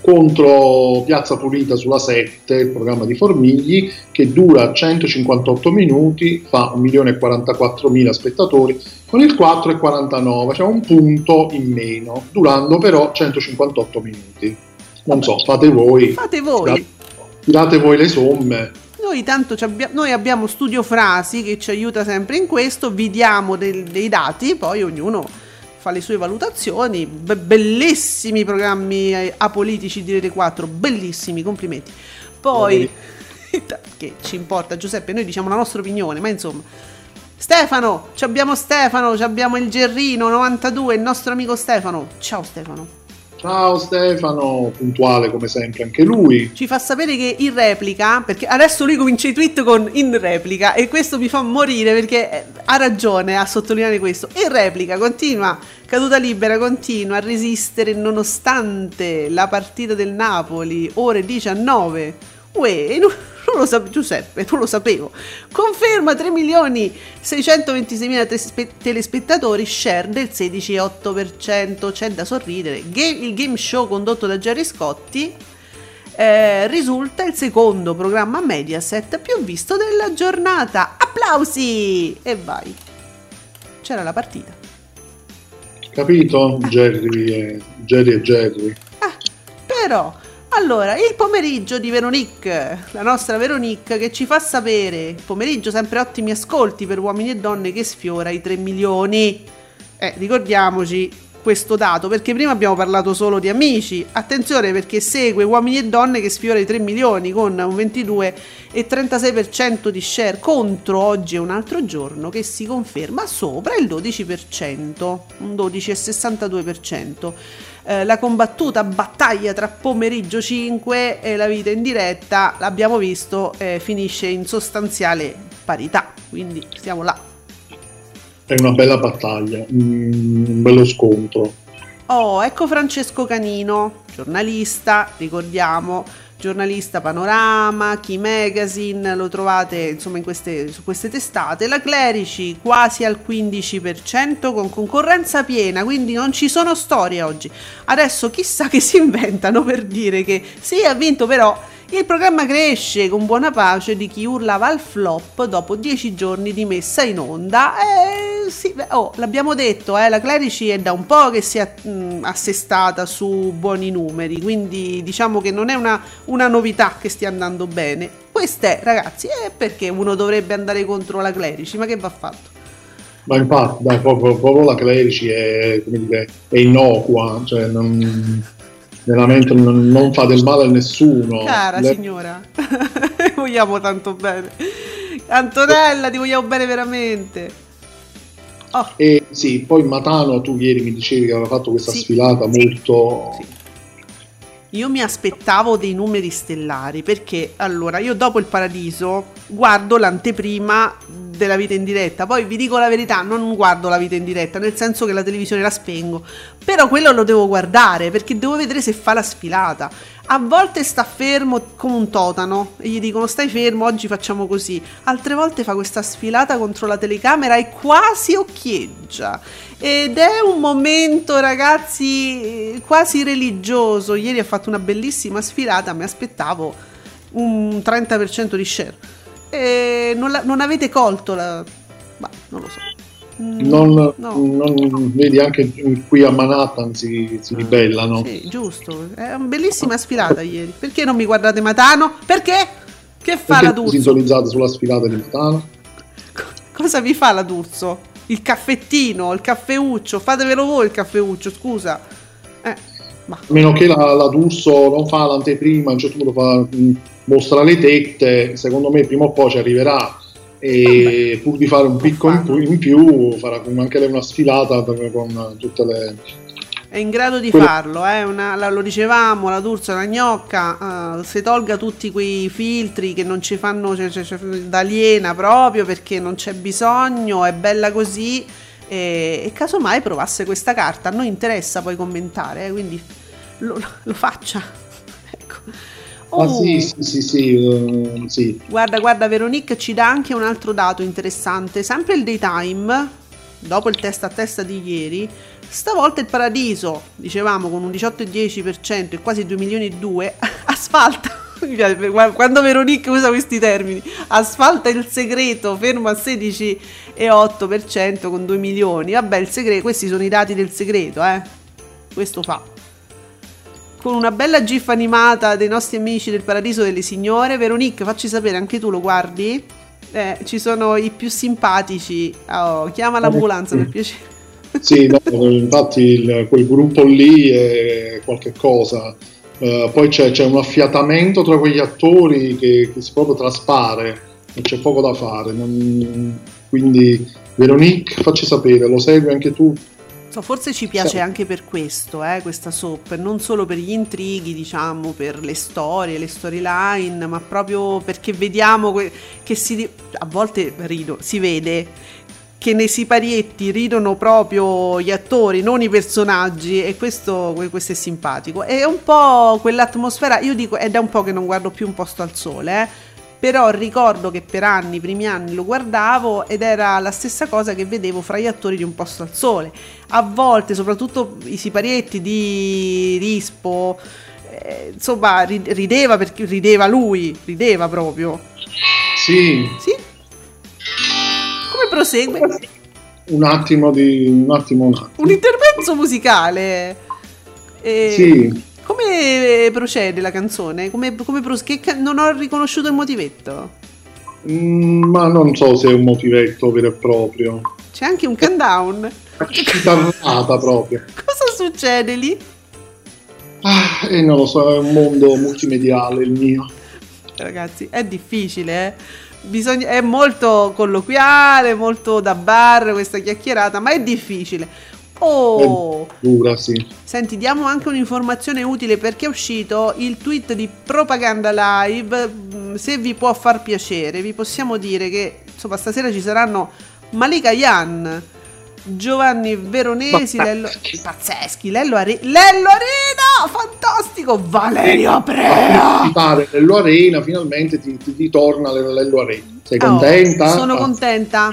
contro Piazza Pulita sulla 7, il programma di Formigli, che dura 158 minuti, fa 1.044.000 spettatori, con il 4,49, cioè un punto in meno, durando però 158 minuti. Non so, fate voi. Fate voi. Tirate voi le somme. Noi tanto abbia- noi abbiamo Studio Frasi che ci aiuta sempre in questo, vi diamo del- dei dati, poi ognuno fa le sue valutazioni. Be- bellissimi programmi eh, apolitici di Rete 4, bellissimi, complimenti. Poi, (laughs) che ci importa Giuseppe, noi diciamo la nostra opinione, ma insomma... Stefano, ci abbiamo Stefano, ci abbiamo il Gerrino 92, il nostro amico Stefano. Ciao Stefano. Ciao Stefano, puntuale come sempre anche lui. Ci fa sapere che in replica, perché adesso lui comincia i tweet con in replica e questo mi fa morire perché eh, ha ragione a sottolineare questo. In replica continua, caduta libera, continua a resistere nonostante la partita del Napoli, ore 19. Uè, non, non lo sapevo, Giuseppe, non lo sapevo. Conferma 3 milioni 626 mila telespettatori, share del 16,8%. C'è da sorridere. Il game show condotto da Jerry Scotti eh, risulta il secondo programma Mediaset più visto della giornata. Applausi! E vai. C'era la partita. Capito? Jerry e Jerry. E Jerry. Ah, però allora, il pomeriggio di Veronique, la nostra Veronique che ci fa sapere, pomeriggio sempre ottimi ascolti per uomini e donne che sfiora i 3 milioni. Eh, ricordiamoci questo dato perché prima abbiamo parlato solo di amici. Attenzione perché segue uomini e donne che sfiora i 3 milioni con un 22,36% di share contro oggi è un altro giorno che si conferma sopra il 12%, un 12,62% eh, la combattuta battaglia tra pomeriggio 5 e la vita in diretta, l'abbiamo visto, eh, finisce in sostanziale parità, quindi siamo là. È una bella battaglia, un bello scontro. Oh, ecco Francesco Canino, giornalista, ricordiamo, giornalista Panorama, Key Magazine, lo trovate insomma queste, su queste testate. La Clerici quasi al 15% con concorrenza piena, quindi non ci sono storie oggi. Adesso chissà che si inventano per dire che sì, ha vinto però il programma cresce con buona pace di chi urlava al flop dopo dieci giorni di messa in onda. Eh, sì, oh, l'abbiamo detto, eh, la Clerici è da un po' che si è mh, assestata su buoni numeri, quindi diciamo che non è una, una novità che stia andando bene. Questa è, ragazzi, è perché uno dovrebbe andare contro la Clerici, ma che va fatto? Ma infatti, dai, proprio, proprio la Clerici è, dire, è innocua, cioè non veramente non, non fa del male a nessuno. Cara Le... signora, (laughs) vogliamo tanto bene. Antonella, ti vogliamo bene veramente. Oh. E sì, poi Matano, tu ieri mi dicevi che aveva fatto questa sì, sfilata sì, molto... Sì. Io mi aspettavo dei numeri stellari perché allora io dopo il paradiso guardo l'anteprima della vita in diretta. Poi vi dico la verità, non guardo la vita in diretta, nel senso che la televisione la spengo. Però quello lo devo guardare perché devo vedere se fa la sfilata. A volte sta fermo come un totano e gli dicono stai fermo, oggi facciamo così. Altre volte fa questa sfilata contro la telecamera e quasi occhieggia. Ed è un momento, ragazzi, quasi religioso. Ieri ha fatto una bellissima sfilata, mi aspettavo un 30% di share e non, la, non avete colto la... Bah, non lo so. Mm, non, no. non, vedi anche qui a Manhattan si, si ribellano. Sì, giusto. È una bellissima sfilata ieri. Perché non mi guardate Matano? Perché? Che fa Perché la D'Urso? sintonizzate sulla sfilata di Matano? Cosa vi fa la D'Urso? Il caffettino, il caffeuccio. Fatevelo voi il caffeuccio, scusa. Eh, a meno che la, la D'Urso non fa l'anteprima, a un certo punto fa mm, mostra le tette, secondo me prima o poi ci arriverà e pur di fare un picco in più, in più farà anche lei una sfilata con tutte le è in grado di farlo, eh? una, la, lo dicevamo, la D'Urso, la gnocca, uh, si tolga tutti quei filtri che non ci fanno cioè, cioè, cioè, d'aliena proprio perché non c'è bisogno, è bella così e, e casomai provasse questa carta, a noi interessa poi commentare, eh? quindi lo, lo faccia. Oh. Ah, sì, sì, sì, sì, uh, sì, Guarda, guarda, Veronique ci dà anche un altro dato interessante. Sempre il daytime, dopo il testa a testa di ieri, Stavolta il Paradiso, dicevamo con un 18,10% e quasi 2 milioni e 2, (laughs) asfalta. Quando Veronique usa questi termini, asfalta il segreto, fermo al 16,8% con 2 milioni. Vabbè, il segreto, questi sono i dati del segreto, eh. Questo fa. Con una bella gif animata dei nostri amici del Paradiso delle Signore. Veronique, facci sapere, anche tu lo guardi? Eh, ci sono i più simpatici. Oh, chiama l'ambulanza per piacere. Sì, no, infatti il, quel gruppo lì è qualche cosa. Uh, poi c'è, c'è, un affiatamento tra quegli attori che, che, si proprio traspare, non c'è poco da fare. Non, quindi, Veronique, facci sapere, lo segui anche tu? So, forse ci piace sì. anche per questo, eh, questa soap, non solo per gli intrighi, diciamo, per le storie, le storyline, ma proprio perché vediamo que- che si, a volte rido, si vede che nei siparietti ridono proprio gli attori, non i personaggi, e questo, questo, è simpatico. È un po' quell'atmosfera, io dico, è da un po' che non guardo più un posto al sole, eh, però ricordo che per anni, i primi anni lo guardavo ed era la stessa cosa che vedevo fra gli attori di un posto al sole. A volte, soprattutto i siparietti di Rispo, eh, insomma, rideva perché rideva lui, rideva proprio. Sì. Sì? Come prosegue? Un attimo di... un attimo, un attimo. Un intermezzo musicale. E... Sì. Come procede la canzone? Come, come pros- che ca- non ho riconosciuto il motivetto. Mm, ma non so se è un motivetto vero e proprio. C'è anche un countdown. Chitarrata proprio. (laughs) Cosa succede lì? Ah, eh, non lo so, è un mondo multimediale il mio. Ragazzi, è difficile, eh? bisogna, è molto colloquiale, molto da bar questa chiacchierata, ma è difficile. Oh, dura, sì. Senti, diamo anche un'informazione utile perché è uscito il tweet di Propaganda Live. Mm, se vi può far piacere, vi possiamo dire che insomma stasera ci saranno Malika Yan Giovanni Veronesi, Lello, pazzeschi, Lello, Are- Lello Arena, fantastico, Valerio Prea. Pare Lello Arena, finalmente ti, ti, ti torna Lello Arena. Sei contenta? Oh, sono contenta,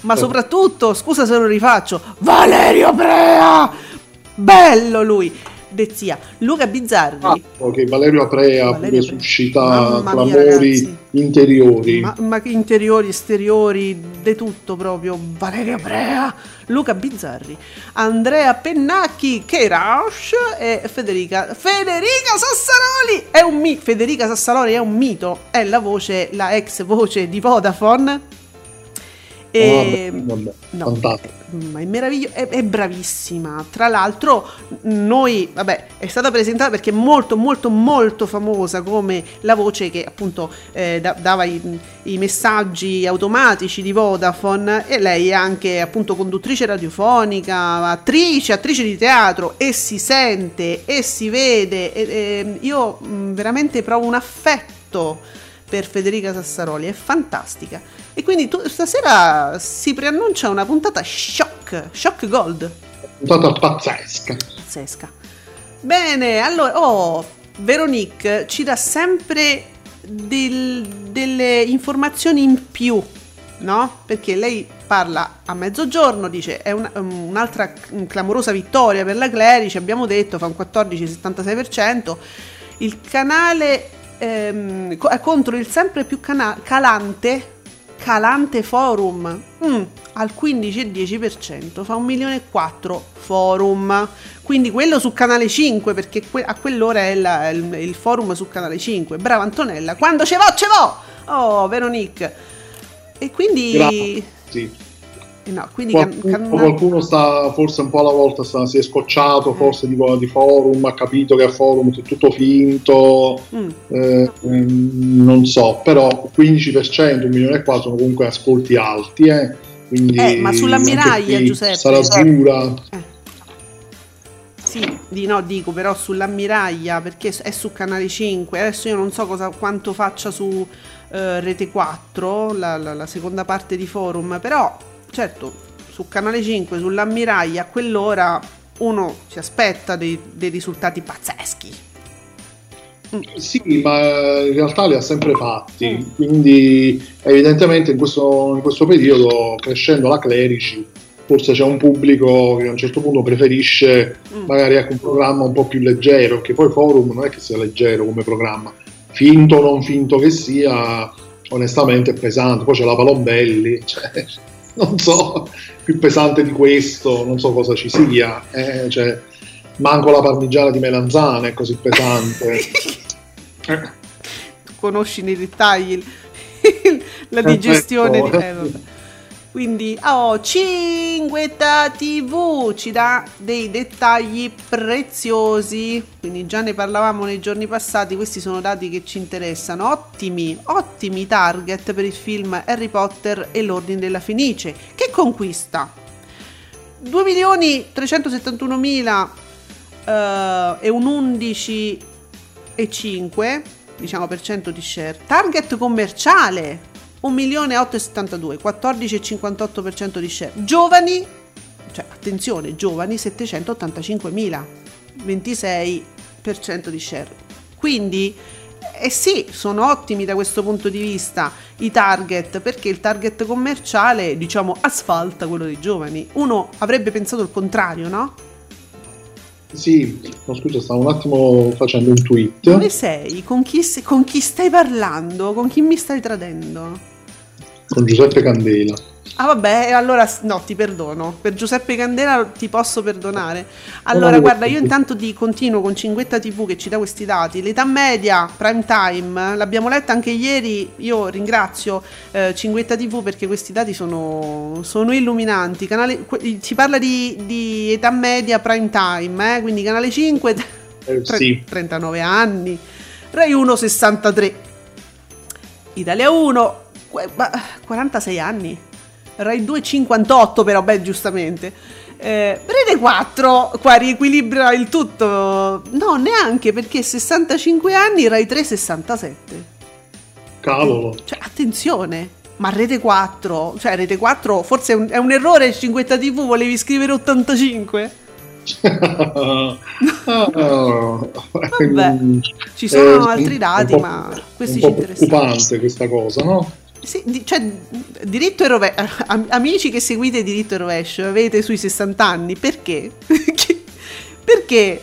ma soprattutto, scusa se lo rifaccio, Valerio Prea, bello lui. Dezzia. Luca Bizzarri. Ah, ok, Valerio Aprea Valerio pure suscita clamori interiori. Ma, ma interiori, esteriori, di tutto proprio. Valerio Aprea, Luca Bizzarri, Andrea Pennacchi, Kerash e Federica. Federica Sassaroli! È un mito. Federica Sassaroli è un mito. È la voce, la ex voce di Vodafone e, oh, vabbè, no. Ma è meraviglioso, è, è, bravissima. Tra l'altro, noi, vabbè, è stata presentata perché è molto, molto, molto famosa come la voce che appunto eh, da, dava i, i, messaggi automatici di Vodafone. E lei è anche appunto conduttrice radiofonica, attrice, attrice di teatro e si sente e si vede. E, e io mh, veramente provo un affetto per Federica Sassaroli, è fantastica. E quindi tu, stasera si preannuncia una puntata shock, shock gold. Puntata pazzesca. Pazzesca. Bene, allora, oh, Veronique ci dà sempre del, delle informazioni in più, no? Perché lei parla a mezzogiorno, dice è una, un'altra clamorosa vittoria per la Clerici, abbiamo detto, fa un 14-76%. Il canale ehm, contro il sempre più cana- calante Calante Forum. Mm, al 15,10% fa un milione e 4 forum. Quindi quello su canale 5 perché que- a quell'ora è la, il, il, forum su canale 5 brava Antonella quando ce vo ce vo! Oh Veronique. E quindi Grazie. Eh, no, qualcuno, can- qualcuno, sta forse un po' alla volta sta, si è scocciato, eh. forse di, di, forum, ha capito che a forum è tutto finto, mm. eh, ehm, non so, però 15%, un milione e qua sono comunque ascolti alti, eh, quindi eh, ma sull'ammiraglia Giuseppe sarà dura. Eh. Sì, di no, dico però sull'ammiraglia perché è su canale 5. Adesso io non so cosa, quanto faccia su eh, Rete 4, la, la, la, seconda parte di forum, però certo, su Canale 5, sull'ammiraglia, a quell'ora uno si aspetta dei, dei risultati pazzeschi. Mm. Sì, ma in realtà li ha sempre fatti, mm. quindi evidentemente in questo, in questo, periodo, crescendo la Clerici, forse c'è un pubblico che a un certo punto preferisce Mm. magari ecco, un programma un po' più leggero, perché poi Forum non è che sia leggero come programma, finto o non finto che sia, onestamente è pesante, poi c'è la Palombelli, (laughs) cioè, non so, più pesante di questo, non so cosa ci sia, eh, cioè, manco la parmigiana di melanzane è così pesante. Eh, (laughs) conosci nei dettagli la digestione di... Eh, vabbè. Quindi oh, Cinguetta TV ci dà dei dettagli preziosi. Quindi già ne parlavamo nei giorni passati questi sono dati che ci interessano. Ottimi ottimi target per il film Harry Potter e l'Ordine della Fenice. Che conquista? 2 milioni 371 mila eh, e un 11 e 5 diciamo per cento di share. Target commerciale 1.872 14,58% di share. Giovani cioè attenzione giovani 785.000 26% di share. Quindi eh sì sono ottimi da questo punto di vista i target perché il target commerciale diciamo asfalta quello dei giovani. Uno avrebbe pensato il contrario no? Sì, no, scusa, stavo un attimo facendo un tweet. dove sei? Con chi, con chi stai parlando? con chi mi stai tradendo? Con Giuseppe Candela. Ah vabbè, allora no, ti perdono. Per Giuseppe Candela ti posso perdonare. Allora, guarda, io intanto di continuo con Cinguetta TV che ci dà questi dati. L'età media prime time, l'abbiamo letta anche ieri. Io ringrazio eh, Cinguetta TV perché questi dati sono, sono illuminanti. Canale, si parla di, di età media prime time, eh, quindi canale 5 Eh, (laughs) tre- sì. 39 anni, Rai 1 63, Italia 1 que- ma- 46 anni, Rai 2 58 però, beh giustamente. Eh, Rete 4 qua riequilibra il tutto, no neanche perché 65 anni, Rai 3 67. Cavolo. Cioè attenzione, ma Rete 4, cioè Rete 4 forse è un, è un errore, 50 TV volevi scrivere 85? Ah, (laughs) Vabbè, ci sono altri dati, ma questi è ci interessano. preoccupante questa cosa, no? Sì, di- cioè, diritto e rovescio. (laughs) Amici che seguite diritto e rovescio, avete sui 60 anni, perché? (laughs) perché?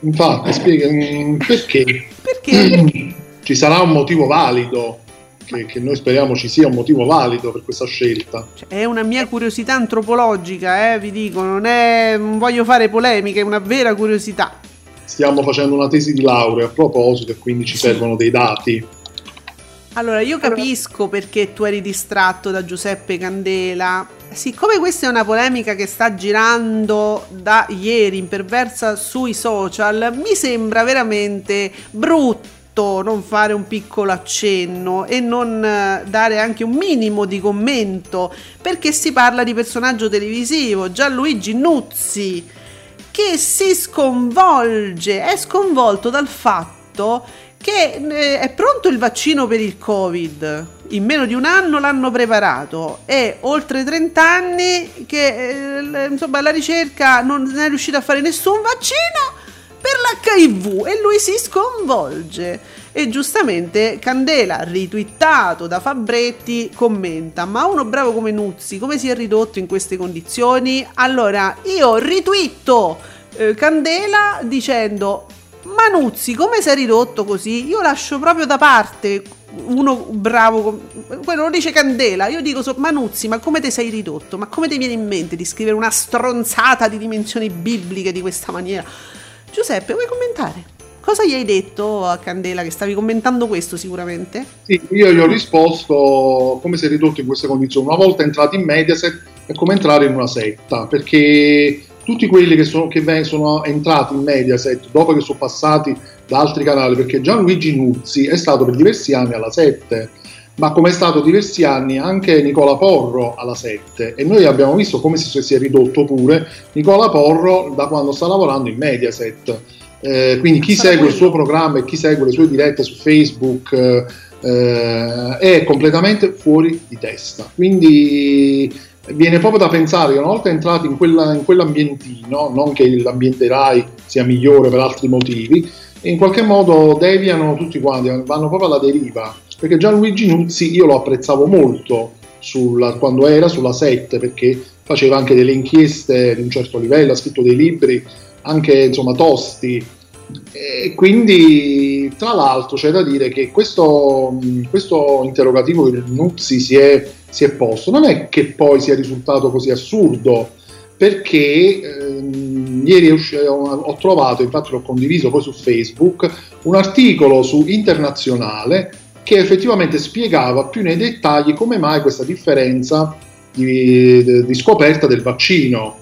Infatti, spiega mm, perché Perché? (clears throat) ci sarà un motivo valido, che, che noi speriamo ci sia un motivo valido per questa scelta. Cioè, è una mia curiosità antropologica, eh, vi dico, non è. non voglio fare polemiche, è una vera curiosità. Stiamo facendo una tesi di laurea a proposito e quindi ci Sì. servono dei dati. Allora, io capisco perché tu eri distratto da Giuseppe Candela. Siccome questa è una polemica che sta girando da ieri imperversa sui social, mi sembra veramente brutto non fare un piccolo accenno e non eh, dare anche un minimo di commento, perché si parla di personaggio televisivo, Gianluigi Nuzzi, che si sconvolge, è sconvolto dal fatto che eh, è pronto il vaccino per il Covid. In meno di un anno l'hanno preparato e oltre 30 anni che eh, insomma la ricerca non è riuscita a fare nessun vaccino per l'HIV e lui si sconvolge. E giustamente Candela, ritwittato da Fabretti, commenta: Ma uno bravo come Nuzzi, come si è ridotto in queste condizioni? Allora io ritwitto eh, Candela dicendo: Ma Nuzzi, come sei ridotto così? Io lascio proprio da parte uno bravo, quello lo dice Candela. Io dico: so, Manuzzi, ma come ti sei ridotto? Ma come ti viene in mente di scrivere una stronzata di dimensioni bibliche di questa maniera? Giuseppe, vuoi commentare? Cosa gli hai detto a Candela? Che stavi commentando questo sicuramente? Sì, io gli ho risposto come è ridotto in queste condizioni. Una volta entrati in Mediaset è come entrare in una setta, perché tutti quelli che sono, che sono entrati in Mediaset dopo che sono passati da altri canali, perché Gianluigi Nuzzi è stato per diversi anni alla 7, ma come è stato diversi anni anche Nicola Porro alla 7 e noi abbiamo visto come si, è ridotto pure Nicola Porro da quando sta lavorando in Mediaset. Eh, quindi chi segue il suo programma e chi segue le sue dirette su Facebook eh, è completamente fuori di testa. Quindi viene proprio da pensare che una volta entrati in, quella- in quell'ambientino, non che l'ambiente RAI sia migliore per altri motivi, in qualche modo deviano tutti quanti, vanno proprio alla deriva. Perché Gianluigi Nuzzi io lo apprezzavo molto sulla- quando era sulla 7 perché faceva anche delle inchieste di un certo livello, ha scritto dei libri anche insomma tosti. E quindi, tra l'altro, c'è da dire che questo, questo interrogativo che Nuzzi si è, si è posto non è che poi sia risultato così assurdo, perché ehm, ieri ho trovato, infatti l'ho condiviso poi su Facebook, un articolo su Internazionale che effettivamente spiegava più nei dettagli come mai questa differenza di, di scoperta del vaccino.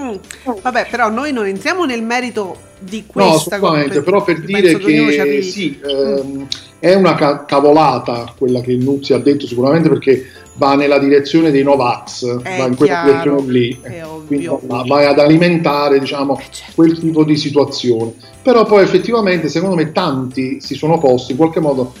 Mm. Vabbè, però noi non entriamo nel merito di questa No, assolutamente, però per dire che sì, ehm, è una ca- cavolata quella che Nuzzi ha detto sicuramente perché va nella direzione dei Novax, È va in quella direzione lì, quindi va, vai ad alimentare diciamo, Eh, certo. quel tipo di situazione. Però poi effettivamente secondo me tanti si sono posti in qualche modo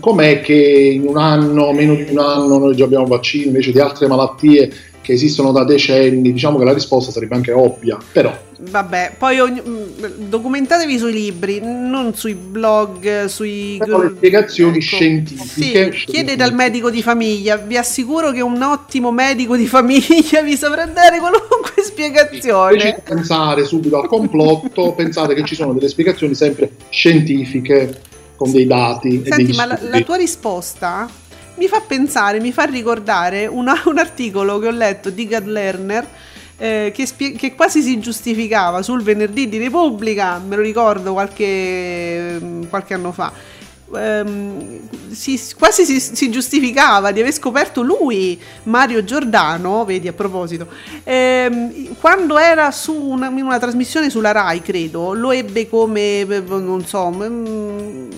com'è che in un anno, meno di un anno noi già abbiamo vaccini invece di altre malattie che esistono da decenni, diciamo che la risposta sarebbe anche ovvia, però Vabbè, poi ogni- mm, documentatevi sui libri, non sui blog, sui Però le spiegazioni Sì, scientifiche- chiedete al medico di famiglia, vi assicuro che un ottimo medico di famiglia (laughs) vi saprà dare qualunque invece spiegazione. di pensare subito al complotto, pensate che ci sono delle spiegazioni sempre scientifiche con dei dati. Senti, ma la, la tua risposta mi fa pensare, mi fa ricordare una- (laughs) un articolo che ho letto di Gad Lerner eh, che, spie- che quasi si giustificava sul venerdì di Repubblica, me lo ricordo qualche, mm, qualche anno fa. Ehm, si- quasi si, si giustificava di aver scoperto lui, Mario Giordano, vedi a proposito, ehm, quando era su una, in una trasmissione sulla Rai, credo, lo ebbe come, non so, mm,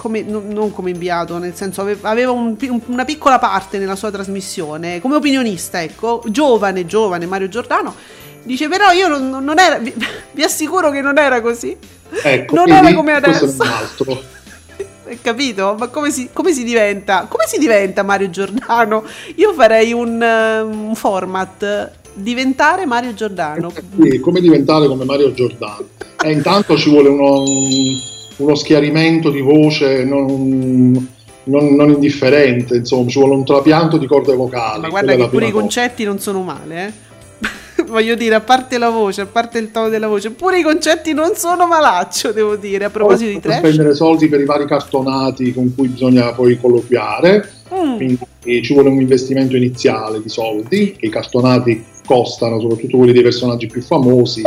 come- non non come inviato, nel senso ave- aveva un un- una piccola parte nella sua trasmissione, come opinionista, ecco, giovane, giovane Mario Giordano. Dice però io non, non era, vi, (laughs) vi assicuro che non era così. Ecco, non era come adesso. (laughs) capito? Ma come si, come si diventa? Come si diventa Mario Giordano? Io farei un, eh, un format diventare Mario Giordano. Sì, come diventare come Mario Giordano. E intanto ci vuole uno, un- uno schiarimento di voce non, non- non indifferente, insomma, ci vuole un trapianto di corde vocali. Ma guarda che pure i cosa. concetti non sono male, eh. (laughs) Voglio dire, a parte la voce, a parte il tono della voce, pure i concetti non sono malaccio, devo dire. A proposito di per trash. spendere soldi per i vari cartonati con cui bisogna poi colloquiare, Mm. quindi ci vuole un investimento iniziale di soldi, che i cartonati costano, soprattutto quelli dei personaggi più famosi,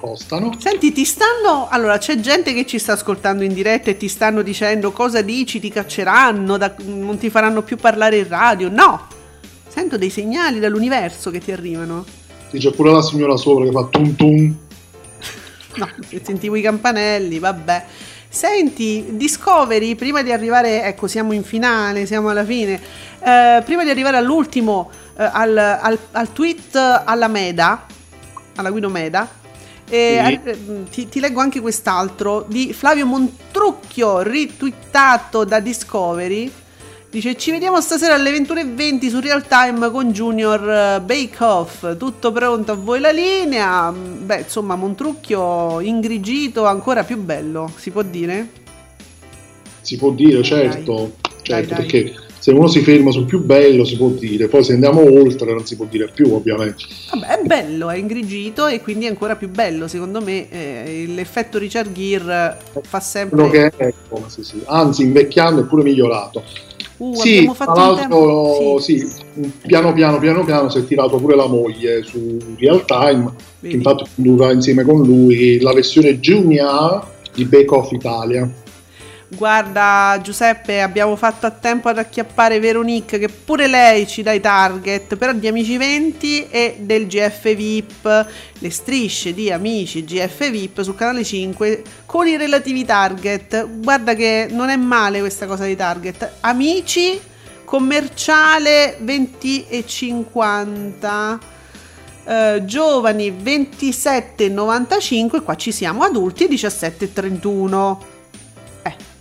costano. Senti, ti stanno. Allora, c'è gente che ci sta ascoltando in diretta e ti stanno dicendo cosa dici, ti cacceranno, da- non ti faranno più parlare in radio. No! Sento dei segnali dall'universo che ti arrivano. Sì, C'è pure la signora sopra che fa tum tum. (laughs) No, sentivo i campanelli, vabbè. Senti, Discovery, prima di arrivare, ecco, siamo in finale, siamo alla fine. eh, prima di arrivare all'ultimo, eh, al, al- al tweet alla Meda, alla Guido Meda, eh, Sì. eh, ti, ti leggo anche quest'altro di Flavio Montrucchio, ritwittato da Discovery. Dice ci vediamo stasera alle 21.20 su Real Time con Junior eh, Bake Off. Tutto pronto a voi la linea. Mm, Beh, insomma, Montrucchio ingrigito ancora più bello, si può dire? Si può dire, certo, certo dai. perché se uno si ferma sul più bello si può dire, poi se andiamo oltre non si può dire più ovviamente. Vabbè, è bello, è ingrigito e quindi è ancora più bello. Secondo me eh, l'effetto Richard Gere fa sempre... Quello che è, ecco, sì, sì. anzi invecchiando è pure migliorato. Uh, sì, abbiamo tra fatto tempo. l'altro Sì. sì, piano piano piano piano si è tirato pure la moglie su Real Time, Vedi? infatti condurrà insieme con lui la versione Junior di Bake Off Italia. Guarda Giuseppe, abbiamo fatto a tempo ad acchiappare Veronique che pure lei ci dà i target, però di Amici 20 e del GF VIP, le strisce di Amici GF VIP su Canale 5 con i relativi target. Guarda che non è male questa cosa dei target. Amici commerciale 20 e 50. eh, giovani 27,95 qua ci siamo adulti 17,31 eh,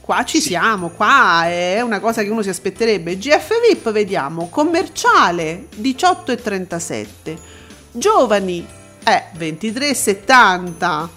qua ci siamo, qua è una cosa che uno si aspetterebbe. GF VIP, vediamo, commerciale 18,37, giovani eh, 23,70,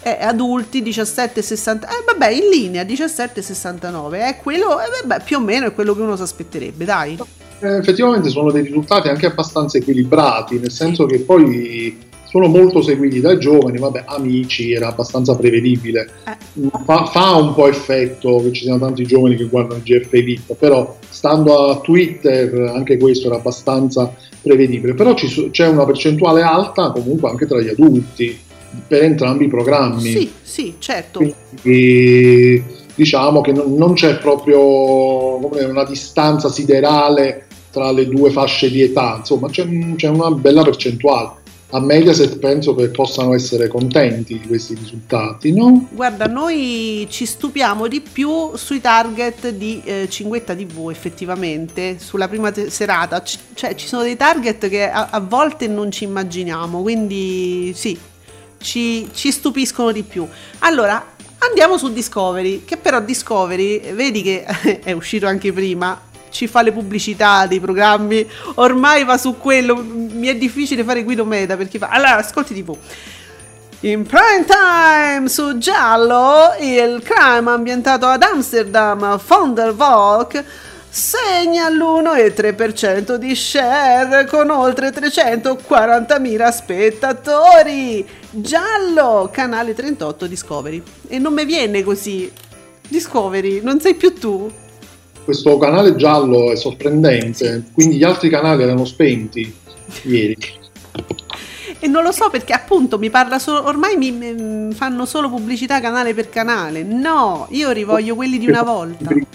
eh, adulti 17,60, eh vabbè in linea 17,69, è quello, eh, vabbè, più o meno è quello che uno si aspetterebbe, dai. eh, effettivamente sono dei risultati anche abbastanza equilibrati, nel senso che poi sono molto seguiti dai giovani, vabbè, amici era abbastanza prevedibile. Eh. Fa, fa, un po' effetto che ci siano tanti giovani che guardano il GF VIP, però stando a Twitter anche questo era abbastanza prevedibile. Però ci, c'è una percentuale alta comunque anche tra gli adulti per entrambi i programmi. Sì, sì, certo. Quindi, diciamo che non, non c'è proprio una distanza siderale tra le due fasce di età, insomma c'è, c'è una bella percentuale a Mediaset penso che possano essere contenti di questi risultati, no? Guarda, noi ci stupiamo di più sui target di eh, Cinguetta TV effettivamente, sulla prima te- serata, C- cioè ci sono dei target che a-, a, volte non ci immaginiamo, quindi sì, ci, ci stupiscono di più. Allora, andiamo su Discovery, che però Discovery, vedi che (laughs) è uscito anche prima, ci fa le pubblicità dei programmi, ormai va su quello, mi è difficile fare Guido Meda perché fa... Allora, ascolti TV. In prime time su Giallo, il crime ambientato ad Amsterdam, von der Volk, segna l'1,3% di share con oltre 340.000 spettatori. Giallo, canale 38 Discovery. E non mi viene così. Discovery, non sei più tu? Questo canale giallo è sorprendente, quindi gli altri canali erano spenti ieri. E non lo so perché appunto mi parla solo, ormai mi, fanno solo pubblicità canale per canale. No, io rivoglio quelli di una volta. Prima,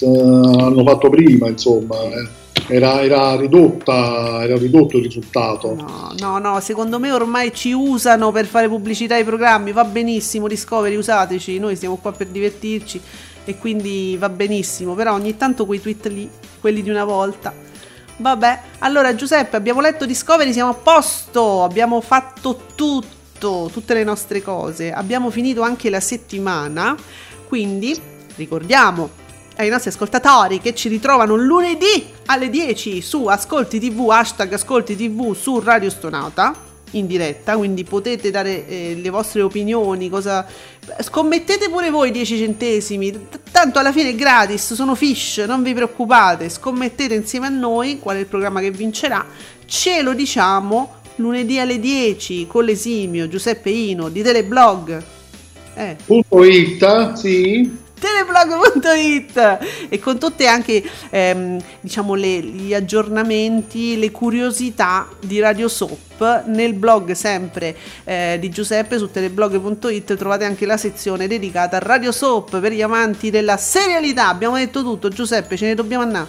eh, hanno fatto prima, insomma. Eh. Era, era, ridotta, era ridotto il risultato. No, no, no, secondo me ormai ci usano per fare pubblicità ai programmi. Va benissimo, Discovery, usateci. Noi siamo qua per divertirci e quindi va benissimo, però ogni tanto quei tweet lì, quelli di una volta. Vabbè, allora Giuseppe, abbiamo letto Discovery, siamo a posto, abbiamo fatto tutto, tutte le nostre cose, abbiamo finito anche la settimana, quindi ricordiamo ai nostri ascoltatori che ci ritrovano lunedì alle 10 su Ascolti TV, hashtag Ascolti TV su Radio Stonata in diretta, quindi potete dare eh, le vostre opinioni, cosa... scommettete pure voi 10 centesimi, tanto alla fine è gratis, sono fish, non vi preoccupate, scommettete insieme a noi qual è il programma che vincerà, ce lo diciamo lunedì alle 10 con l'esimio Giuseppe Ino di Teleblog. Eh. Punto it, sì teleblog.it e con tutte anche ehm, diciamo le, gli aggiornamenti, le curiosità di Radio Soap nel blog sempre eh, di Giuseppe su teleblog.it trovate anche la sezione dedicata a Radio Soap per gli amanti della serialità. Abbiamo detto tutto, Giuseppe, ce ne dobbiamo andare.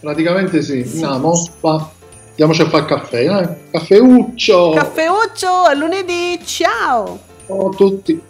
Praticamente sì, sì. andiamo, va. Andiamoci a fare caffè, eh? Caffeuccio! Caffeuccio, a lunedì, ciao! Ciao a tutti!